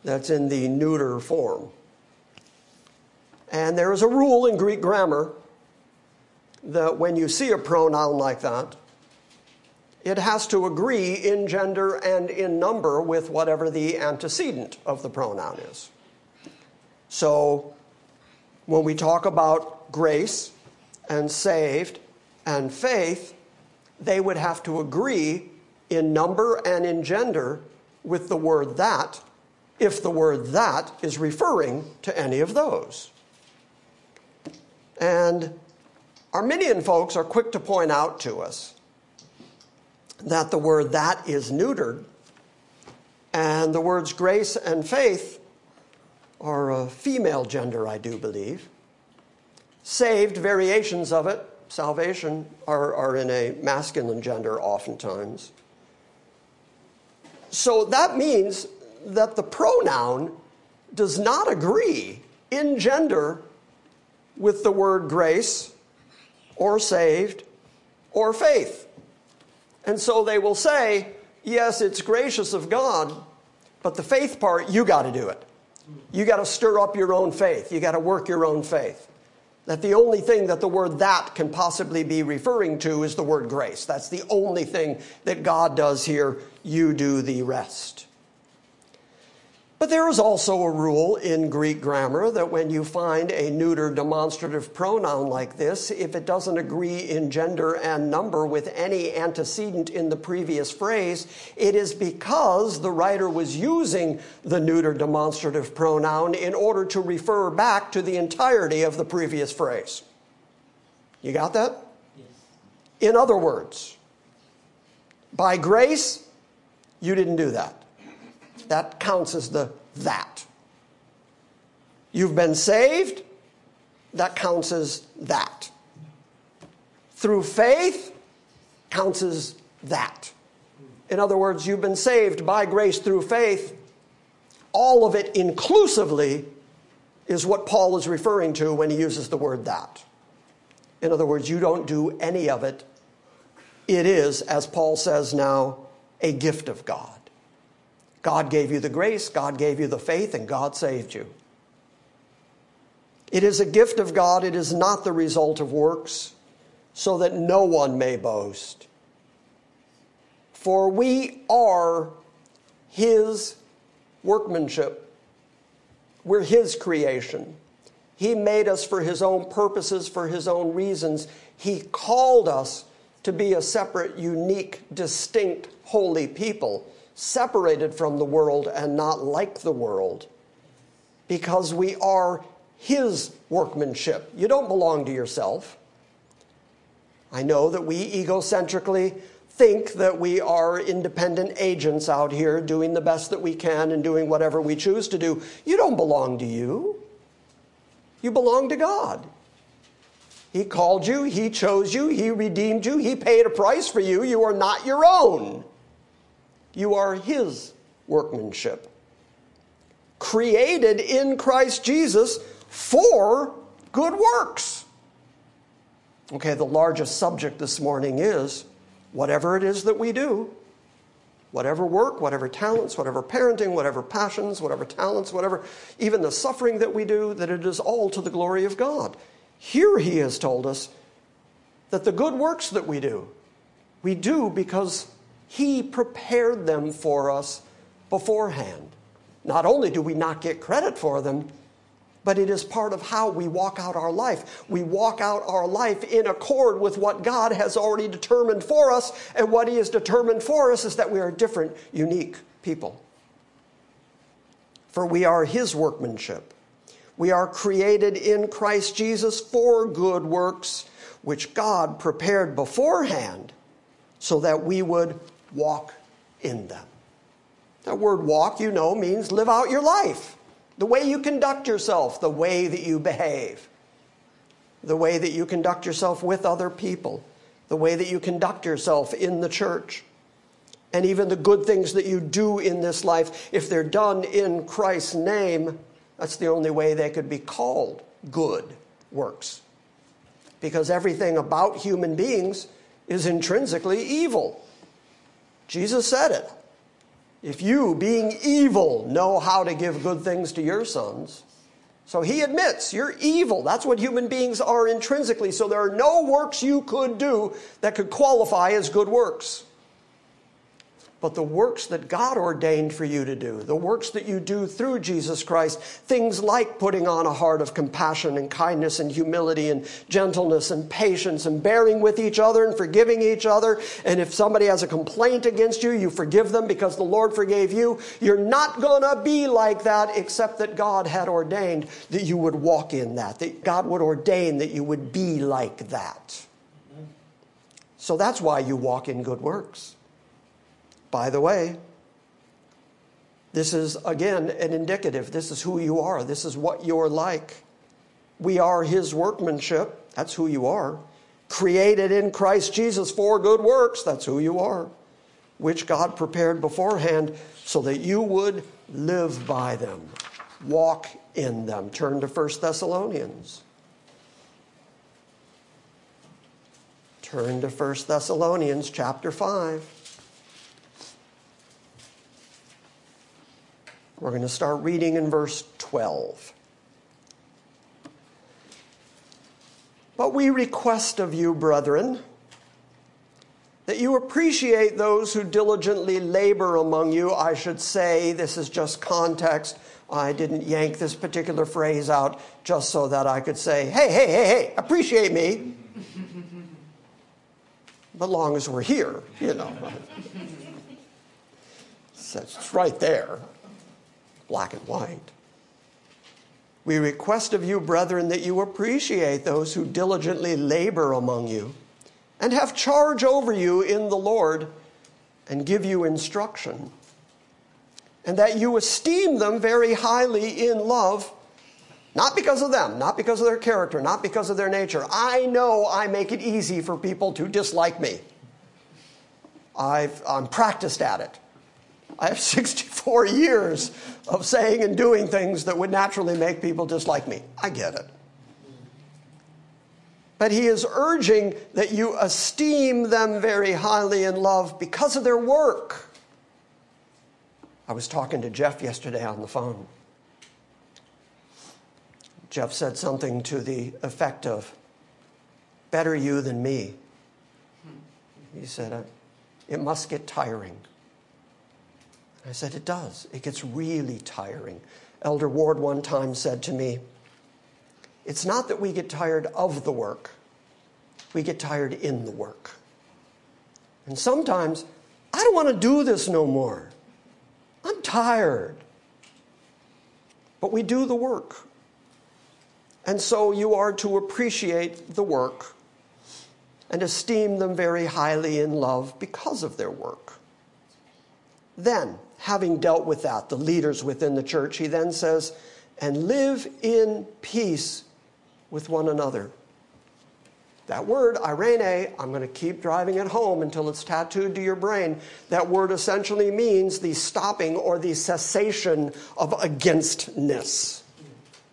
that's in the neuter form. And there is a rule in Greek grammar that when you see a pronoun like that, it has to agree in gender and in number with whatever the antecedent of the pronoun is. So when we talk about grace and saved and faith, they would have to agree in number and in gender with the word that if the word that is referring to any of those. And Arminian folks are quick to point out to us that the word that is neutered, and the words grace and faith are a female gender, I do believe. Saved, variations of it, salvation, are, are in a masculine gender oftentimes. So that means that the pronoun does not agree in gender with the word grace or saved or faith. And so they will say, yes, it's gracious of God, but the faith part, you got to do it. You got to stir up your own faith. You got to work your own faith. That the only thing that the word that can possibly be referring to is the word grace. That's the only thing that God does here. You do the rest. But there is also a rule in Greek grammar that when you find a neuter demonstrative pronoun like this, if it doesn't agree in gender and number with any antecedent in the previous phrase, it is because the writer was using the neuter demonstrative pronoun in order to refer back to the entirety of the previous phrase. You got that? Yes. In other words, by grace, you didn't do that. That counts as the that. You've been saved, that counts as that. Through faith, counts as that. In other words, you've been saved by grace through faith. All of it inclusively is what Paul is referring to when he uses the word that. In other words, you don't do any of it. It is, as Paul says now, a gift of God. God gave you the grace, God gave you the faith, and God saved you. It is a gift of God, it is not the result of works, so that no one may boast. For we are His workmanship, we're His creation. He made us for His own purposes, for His own reasons. He called us to be a separate, unique, distinct, holy people, separated from the world and not like the world, because we are His workmanship. You don't belong to yourself. I know that we egocentrically think that we are independent agents out here doing the best that we can and doing whatever we choose to do. You don't belong to you. You belong to God. He called you, He chose you, He redeemed you, He paid a price for you. You are not your own. You are His workmanship. Created in Christ Jesus for good works. Okay, the largest subject this morning is whatever it is that we do, whatever work, whatever talents, whatever parenting, whatever passions, whatever talents, whatever, even the suffering that we do, that it is all to the glory of God. Here he has told us that the good works that we do, we do because he prepared them for us beforehand. Not only do we not get credit for them, but it is part of how we walk out our life. We walk out our life in accord with what God has already determined for us, and what He has determined for us is that we are different, unique people. For we are His workmanship. We are created in Christ Jesus for good works, which God prepared beforehand so that we would walk in them. That word walk, you know, means live out your life the way you conduct yourself, the way that you behave, the way that you conduct yourself with other people, the way that you conduct yourself in the church, and even the good things that you do in this life, if they're done in Christ's name, that's the only way they could be called good works. Because everything about human beings is intrinsically evil. Jesus said it. If you, being evil, know how to give good things to your sons, so he admits you're evil. That's what human beings are intrinsically. So there are no works you could do that could qualify as good works but the works that God ordained for you to do, the works that you do through Jesus Christ, things like putting on a heart of compassion and kindness and humility and gentleness and patience and bearing with each other and forgiving each other. And if somebody has a complaint against you, you forgive them because the Lord forgave you. You're not going to be like that except that God had ordained that you would walk in that, that God would ordain that you would be like that. So that's why you walk in good works. By the way, this is again an indicative. This is who you are. This is what you're like. We are his workmanship. That's who you are. Created in Christ Jesus for good works. That's who you are. Which God prepared beforehand so that you would live by them, walk in them. Turn to 1 Thessalonians. Turn to 1 Thessalonians chapter 5. We're going to start reading in verse 12. But we request of you, brethren, that you appreciate those who diligently labor among you. I should say, this is just context. I didn't yank this particular phrase out just so that I could say, hey, hey, hey, hey, appreciate me. [LAUGHS] but long as we're here, you know. [LAUGHS] it's right there black and white. We request of you, brethren, that you appreciate those who diligently labor among you and have charge over you in the Lord and give you instruction, and that you esteem them very highly in love, not because of them, not because of their character, not because of their nature. I know I make it easy for people to dislike me. I've, I'm practiced at it. I have [LAUGHS] 64 years of saying and doing things that would naturally make people dislike me. I get it. But he is urging that you esteem them very highly in love because of their work. I was talking to Jeff yesterday on the phone. Jeff said something to the effect of, Better you than me. He said, It must get tiring. I said, It does. It gets really tiring. Elder Ward one time said to me, It's not that we get tired of the work, we get tired in the work. And sometimes, I don't want to do this no more. I'm tired. But we do the work. And so you are to appreciate the work and esteem them very highly in love because of their work. Then, having dealt with that, the leaders within the church, he then says, and live in peace with one another. That word, eirene, I'm going to keep driving it home until it's tattooed to your brain. That word essentially means the stopping or the cessation of againstness.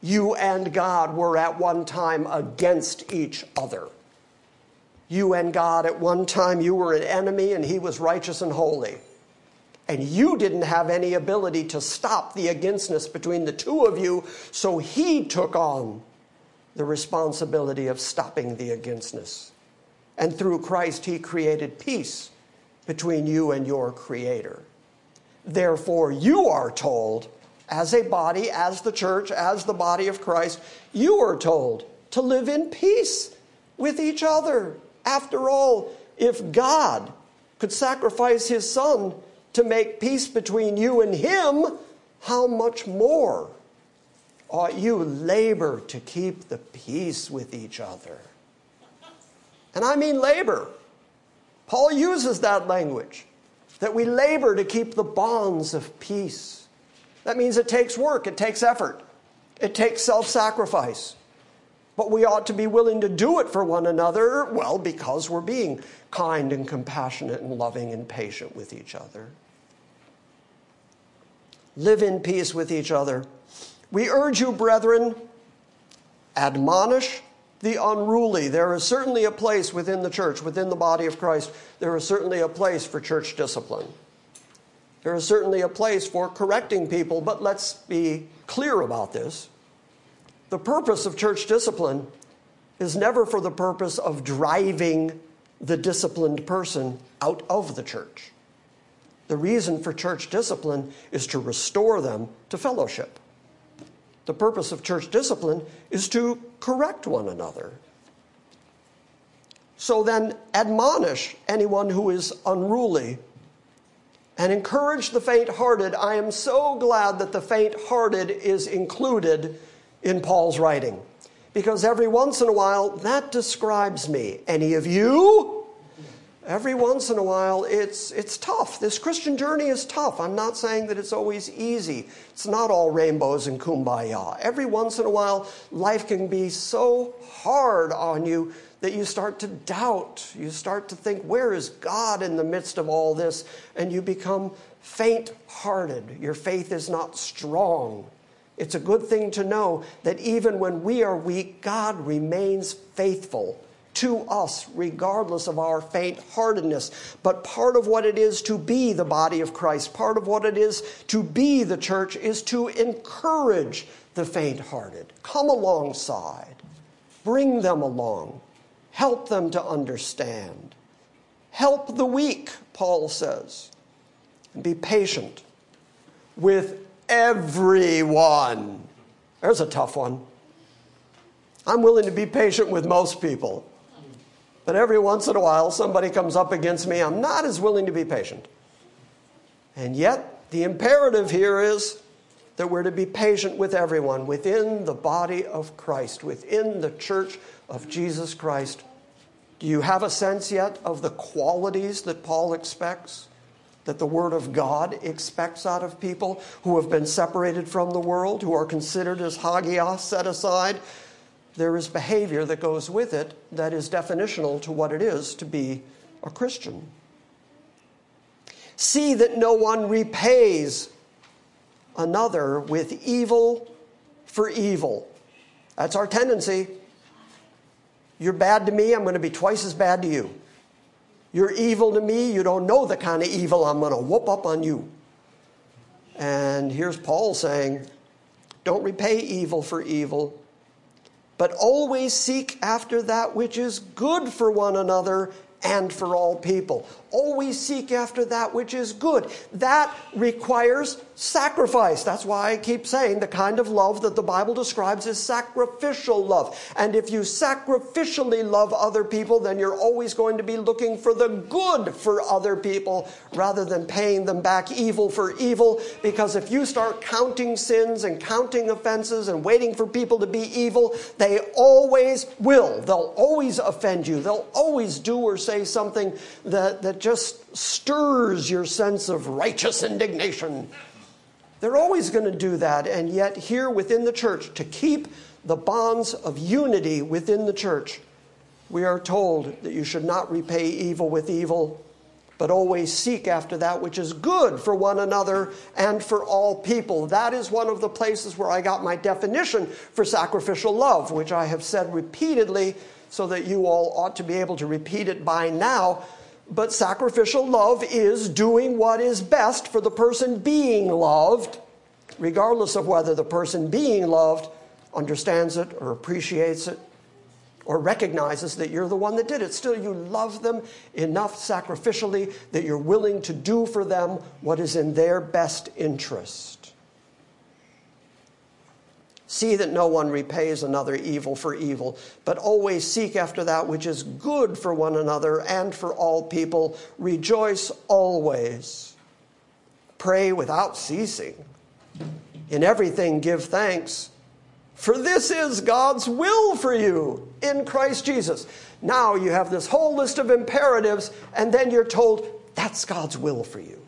You and God were at one time against each other. You and God, at one time, you were an enemy and He was righteous and holy. And you didn't have any ability to stop the againstness between the two of you, so He took on the responsibility of stopping the againstness. And through Christ, He created peace between you and your Creator. Therefore, you are told, as a body, as the church, as the body of Christ, you are told to live in peace with each other. After all, if God could sacrifice His Son to make peace between you and Him, how much more? ought you labor to keep the peace with each other. And I mean labor. Paul uses that language that we labor to keep the bonds of peace. That means it takes work, it takes effort, it takes self sacrifice. But we ought to be willing to do it for one another, well, because we're being kind and compassionate and loving and patient with each other. Live in peace with each other. We urge you, brethren, admonish the unruly. There is certainly a place within the church, within the body of Christ, there is certainly a place for church discipline. There is certainly a place for correcting people, but let's be clear about this. The purpose of church discipline is never for the purpose of driving the disciplined person out of the church. The reason for church discipline is to restore them to fellowship. The purpose of church discipline is to correct one another. So then, admonish anyone who is unruly and encourage the faint hearted. I am so glad that the faint hearted is included in Paul's writing because every once in a while that describes me. Any of you? every once in a while it's, it's tough. This Christian journey is tough. I'm not saying that it's always easy. It's not all rainbows and kumbaya. Every once in a while, life can be so hard on you that you start to doubt. You start to think, where is God in the midst of all this? And you become faint hearted. Your faith is not strong. It's a good thing to know that even when we are weak, God remains faithful to us, regardless of our faint heartedness. But part of what it is to be the body of Christ, part of what it is to be the church, is to encourage the faint hearted. Come alongside, bring them along, help them to understand. Help the weak, Paul says. And be patient with everyone. There's a tough one. I'm willing to be patient with most people. But every once in a while, somebody comes up against me. I'm not as willing to be patient. And yet, the imperative here is that we're to be patient with everyone within the body of Christ, within the church of Jesus Christ. Do you have a sense yet of the qualities that Paul expects? That the Word of God expects out of people who have been separated from the world, who are considered as hagios, set aside, there is behavior that goes with it that is definitional to what it is to be a Christian. See that no one repays another with evil for evil. That's our tendency. You're bad to me, I'm going to be twice as bad to you. You're evil to me, you don't know the kind of evil I'm going to whoop up on you. And here's Paul saying, Don't repay evil for evil, but always seek after that which is good for one another and for all people. Always seek after that which is good. That requires sacrifice. That's why I keep saying the kind of love that the Bible describes is sacrificial love. And if you sacrificially love other people, then you're always going to be looking for the good for other people rather than paying them back evil for evil. Because if you start counting sins and counting offenses and waiting for people to be evil, they always will. They'll always offend you. They'll always do or say something that, that just stirs your sense of righteous indignation. They're always going to do that, and yet, here within the church, to keep the bonds of unity within the church, we are told that you should not repay evil with evil, but always seek after that which is good for one another and for all people. That is one of the places where I got my definition for sacrificial love, which I have said repeatedly so that you all ought to be able to repeat it by now. But sacrificial love is doing what is best for the person being loved, regardless of whether the person being loved understands it or appreciates it or recognizes that you're the one that did it. Still, you love them enough sacrificially that you're willing to do for them what is in their best interest. See that no one repays another evil for evil, but always seek after that which is good for one another and for all people. Rejoice always. Pray without ceasing. In everything, give thanks, for this is God's will for you in Christ Jesus. Now you have this whole list of imperatives, and then you're told that's God's will for you.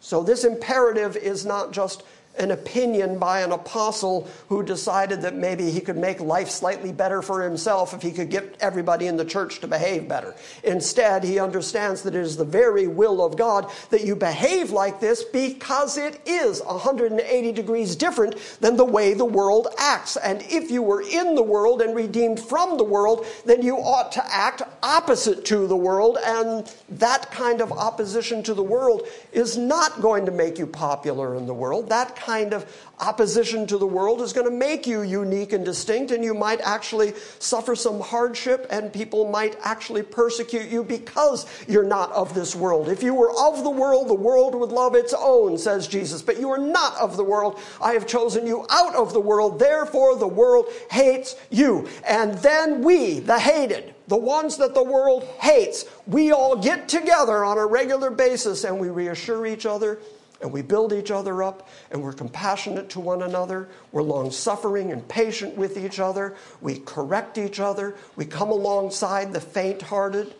So, this imperative is not just an opinion by an apostle who decided that maybe he could make life slightly better for himself if he could get everybody in the church to behave better. Instead, he understands that it is the very will of God that you behave like this because it is 180 degrees different than the way the world acts. And if you were in the world and redeemed from the world, then you ought to act opposite to the world. And that kind of opposition to the world is not going to make you popular in the world. That kind of opposition to the world is going to make you unique and distinct, and you might actually suffer some hardship, and people might actually persecute you because you're not of this world. If you were of the world, the world would love its own, says Jesus. But you are not of the world. I have chosen you out of the world, therefore the world hates you. And then we, the hated, the ones that the world hates, we all get together on a regular basis and we reassure each other and we build each other up and we're compassionate to one another. We're long suffering and patient with each other. We correct each other. We come alongside the faint hearted.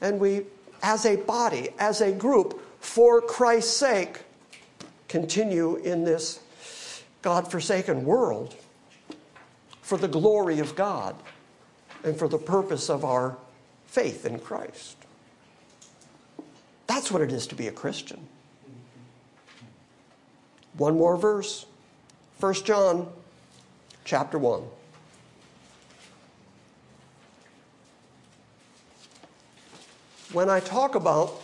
And we, as a body, as a group, for Christ's sake, continue in this God forsaken world for the glory of God and for the purpose of our faith in Christ. That's what it is to be a Christian. One more verse. 1 John chapter 1. When I talk about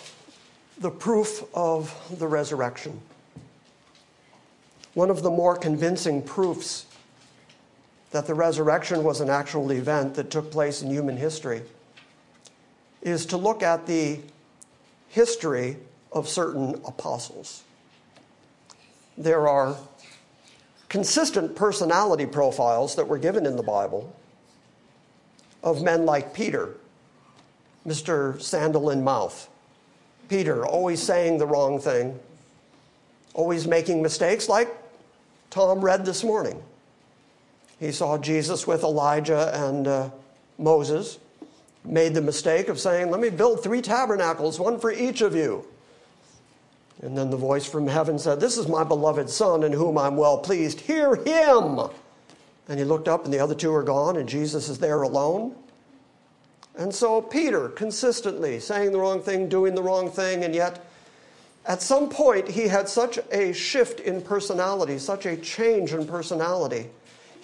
the proof of the resurrection, one of the more convincing proofs that the resurrection was an actual event that took place in human history is to look at the history of certain apostles there are consistent personality profiles that were given in the Bible of men like Peter, Mr. Sandal in Mouth. Peter, always saying the wrong thing, always making mistakes, like Tom read this morning. He saw Jesus with Elijah and uh, Moses, made the mistake of saying, Let me build three tabernacles, one for each of you. And then the voice from heaven said, This is my beloved Son in whom I'm well pleased. Hear him. And he looked up, and the other two are gone, and Jesus is there alone. And so Peter, consistently saying the wrong thing, doing the wrong thing, and yet at some point he had such a shift in personality, such a change in personality.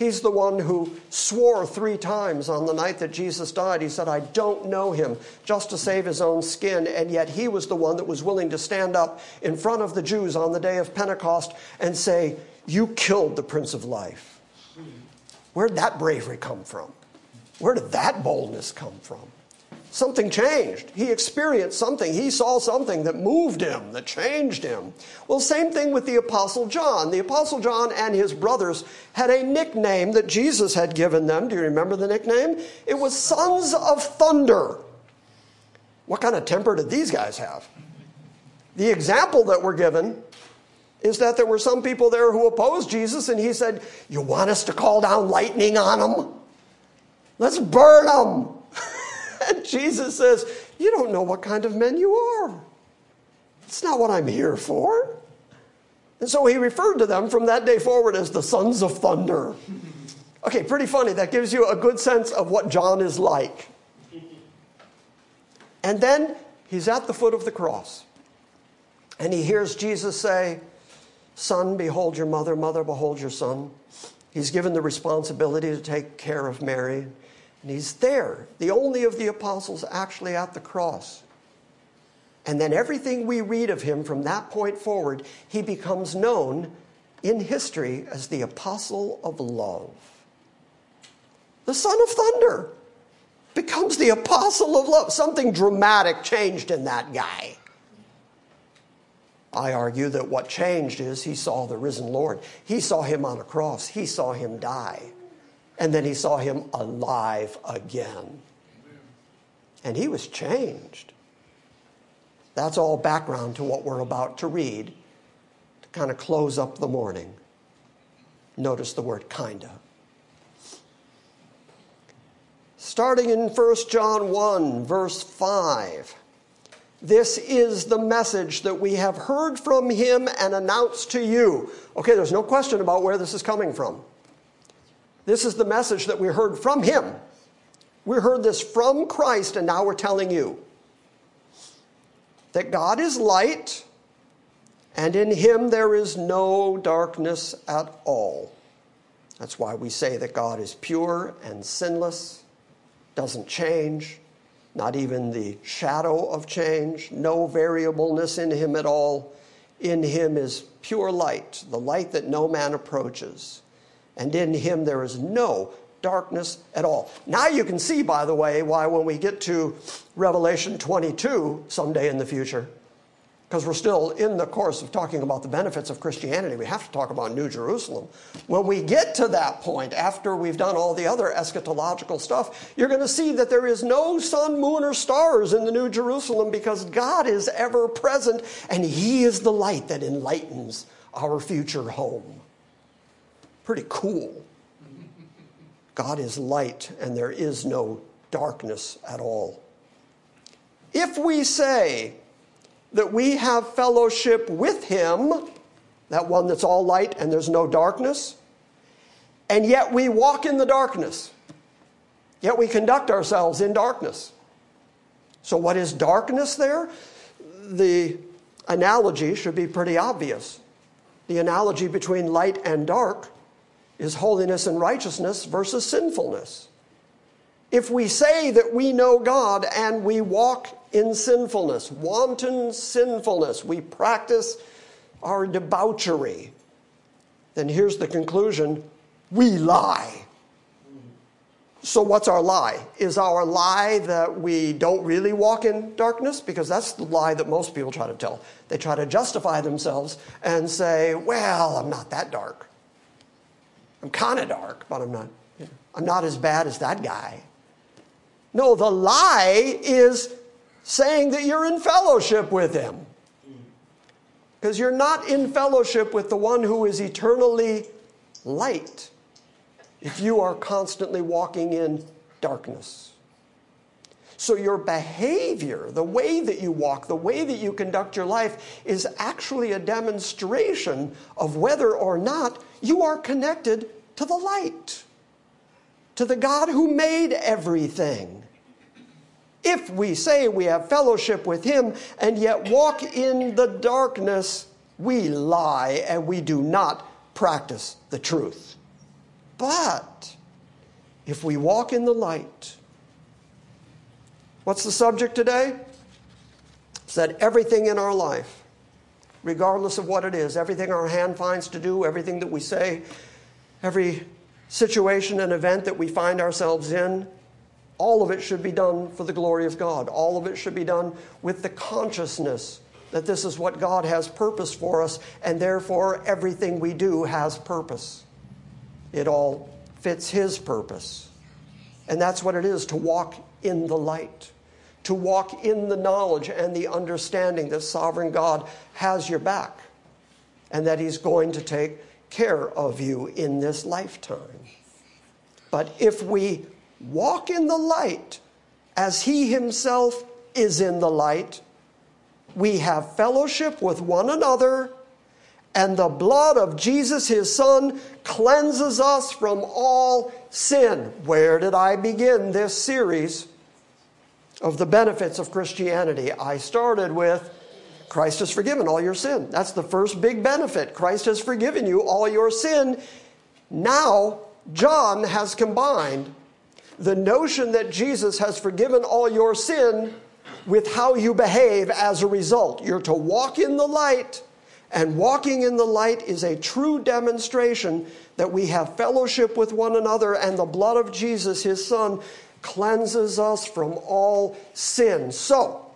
He's the one who swore three times on the night that Jesus died. He said, I don't know him, just to save his own skin. And yet he was the one that was willing to stand up in front of the Jews on the day of Pentecost and say, You killed the Prince of Life. Where'd that bravery come from? Where did that boldness come from? Something changed. He experienced something. He saw something that moved him, that changed him. Well, same thing with the Apostle John. The Apostle John and his brothers had a nickname that Jesus had given them. Do you remember the nickname? It was Sons of Thunder. What kind of temper did these guys have? The example that we're given is that there were some people there who opposed Jesus, and he said, You want us to call down lightning on them? Let's burn them. And Jesus says, You don't know what kind of men you are. It's not what I'm here for. And so he referred to them from that day forward as the sons of thunder. Okay, pretty funny. That gives you a good sense of what John is like. And then he's at the foot of the cross. And he hears Jesus say, Son, behold your mother, mother, behold your son. He's given the responsibility to take care of Mary. And he's there, the only of the apostles actually at the cross. And then everything we read of him from that point forward, he becomes known in history as the apostle of love. The son of thunder becomes the apostle of love. Something dramatic changed in that guy. I argue that what changed is he saw the risen Lord. He saw him on a cross, he saw him die and then he saw him alive again. And he was changed. That's all background to what we're about to read to kind of close up the morning. Notice the word kinda. Starting in 1 John 1, verse 5. This is the message that we have heard from him and announced to you. Okay, there's no question about where this is coming from. This is the message that we heard from him. We heard this from Christ, and now we're telling you that God is light, and in him there is no darkness at all. That's why we say that God is pure and sinless, doesn't change, not even the shadow of change, no variableness in him at all. In him is pure light, the light that no man approaches and in him there is no darkness at all. Now you can see, by the way, why when we get to Revelation 22 someday in the future, because we're still in the course of talking about the benefits of Christianity, we have to talk about New Jerusalem. When we get to that point, after we've done all the other eschatological stuff, you're going to see that there is no sun, moon, or stars in the New Jerusalem because God is ever present and He is the light that enlightens our future home pretty cool. God is light and there is no darkness at all. If we say that we have fellowship with Him, that one that's all light and there's no darkness, and yet we walk in the darkness, yet we conduct ourselves in darkness. So, what is darkness there? The analogy should be pretty obvious. The analogy between light and dark is holiness and righteousness versus sinfulness. If we say that we know God and we walk in sinfulness, wanton sinfulness, we practice our debauchery, then here's the conclusion we lie. So, what's our lie? Is our lie that we don't really walk in darkness? Because that's the lie that most people try to tell. They try to justify themselves and say, well, I'm not that dark. I'm kind of dark, but I'm not. I'm not as bad as that guy. No, the lie is saying that you're in fellowship with him. Because you're not in fellowship with the one who is eternally light if you are constantly walking in darkness. So, your behavior, the way that you walk, the way that you conduct your life, is actually a demonstration of whether or not you are connected to the light, to the God who made everything. if we say we have fellowship with him and yet walk in the darkness, we lie and we do not practice the truth. But if we walk in the light, what's the subject today? It's that everything in our life, regardless of what it is, everything our hand finds to do, everything that we say, every situation and event that we find ourselves in, all of it should be done for the glory of God. All of it should be done with the consciousness that this is what God has purpose for us, and therefore everything we do has purpose. It all fits His purpose. And that's what it is to walk in the light, to walk in the knowledge and the understanding that sovereign God has your back and that He's going to take care of you in this lifetime. But if we walk in the light as He Himself is in the light, we have fellowship with one another, and the blood of Jesus, his Son, cleanses us from all sin. Where did I begin this series of the benefits of Christianity? I started with Christ has forgiven all your sin. That's the first big benefit. Christ has forgiven you all your sin. Now, John has combined the notion that Jesus has forgiven all your sin with how you behave as a result. You're to walk in the light, and walking in the light is a true demonstration that we have fellowship with one another, and the blood of Jesus, his Son, cleanses us from all sin. So,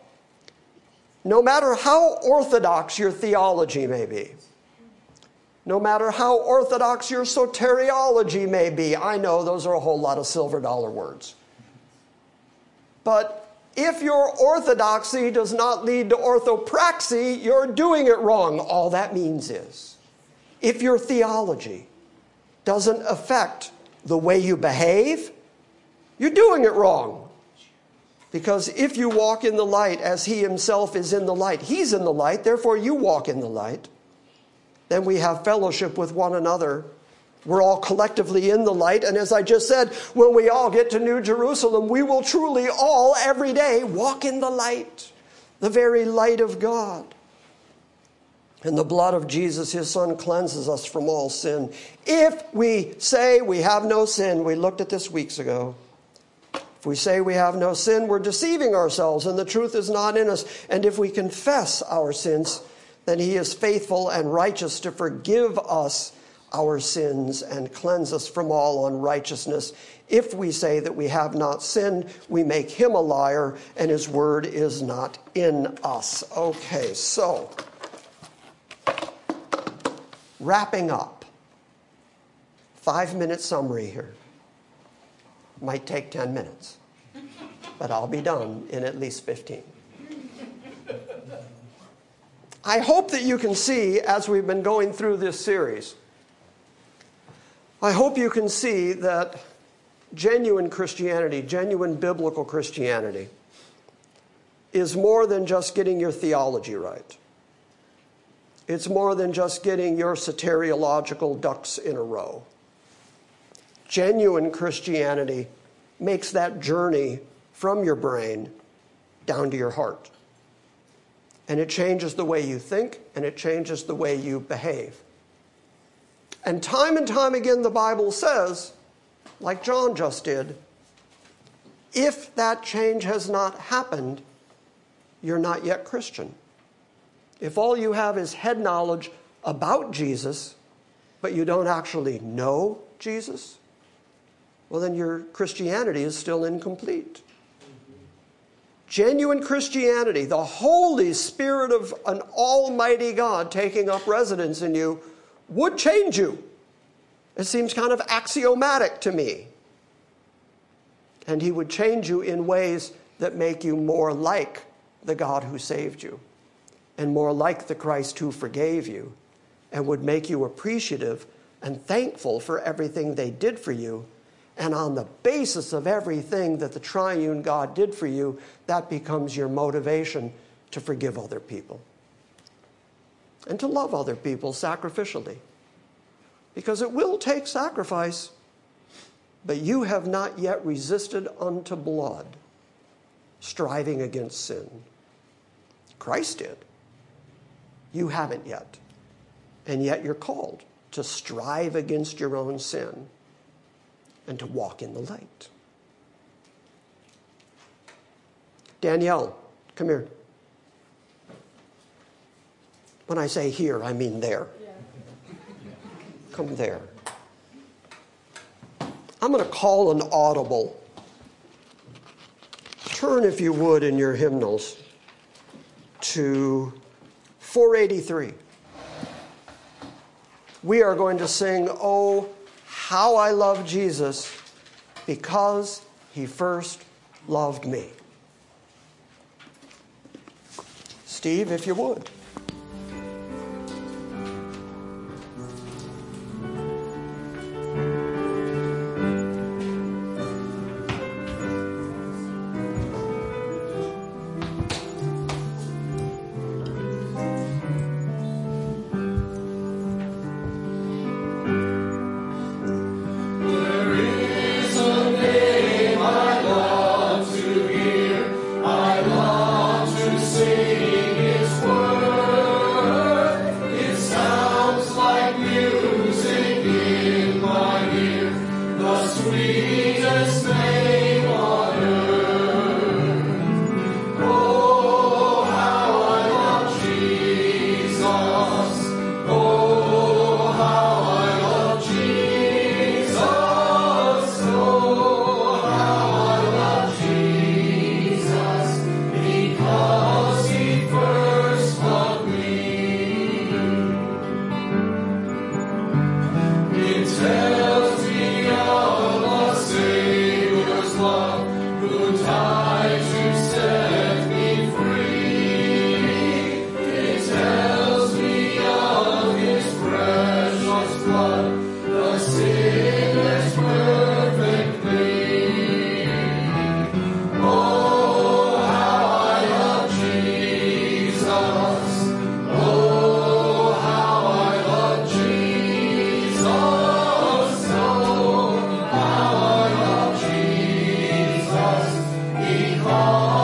no matter how orthodox your theology may be, no matter how orthodox your soteriology may be, I know those are a whole lot of silver dollar words. But if your orthodoxy does not lead to orthopraxy, you're doing it wrong. All that means is if your theology doesn't affect the way you behave, you're doing it wrong. Because if you walk in the light as he himself is in the light, he's in the light, therefore you walk in the light, then we have fellowship with one another we're all collectively in the light. And as I just said, when we all get to New Jerusalem, we will truly all, every day, walk in the light, the very light of God. And the blood of Jesus, his son, cleanses us from all sin. If we say we have no sin, we looked at this weeks ago. If we say we have no sin, we're deceiving ourselves and the truth is not in us. And if we confess our sins, then he is faithful and righteous to forgive us our sins and cleanse us from all unrighteousness. If we say that we have not sinned, we make him a liar and his word is not in us. Okay, so wrapping up, five minute summary here. Might take 10 minutes, but I'll be done in at least 15. I hope that you can see as we've been going through this series I hope you can see that genuine Christianity, genuine biblical Christianity, is more than just getting your theology right. It's more than just getting your soteriological ducks in a row. Genuine Christianity makes that journey from your brain down to your heart. And it changes the way you think and it changes the way you behave. And time and time again, the Bible says, like John just did, if that change has not happened, you're not yet Christian. If all you have is head knowledge about Jesus, but you don't actually know Jesus, well, then your Christianity is still incomplete. Genuine Christianity, the Holy Spirit of an Almighty God taking up residence in you, would change you. It seems kind of axiomatic to me. And he would change you in ways that make you more like the God who saved you and more like the Christ who forgave you and would make you appreciative and thankful for everything they did for you. And on the basis of everything that the triune God did for you, that becomes your motivation to forgive other people and to love other people sacrificially. Because it will take sacrifice, but you have not yet resisted unto blood. striving against sin. Christ did. You haven't yet. And yet you're called to strive against your own sin and to walk in the light. Danielle, come here. When I say here, I mean there. Come there. I'm going to call an audible. Turn, if you would, in your hymnals to 483. We are going to sing, Oh, how I love Jesus because he first loved me. Steve, if you would. Thank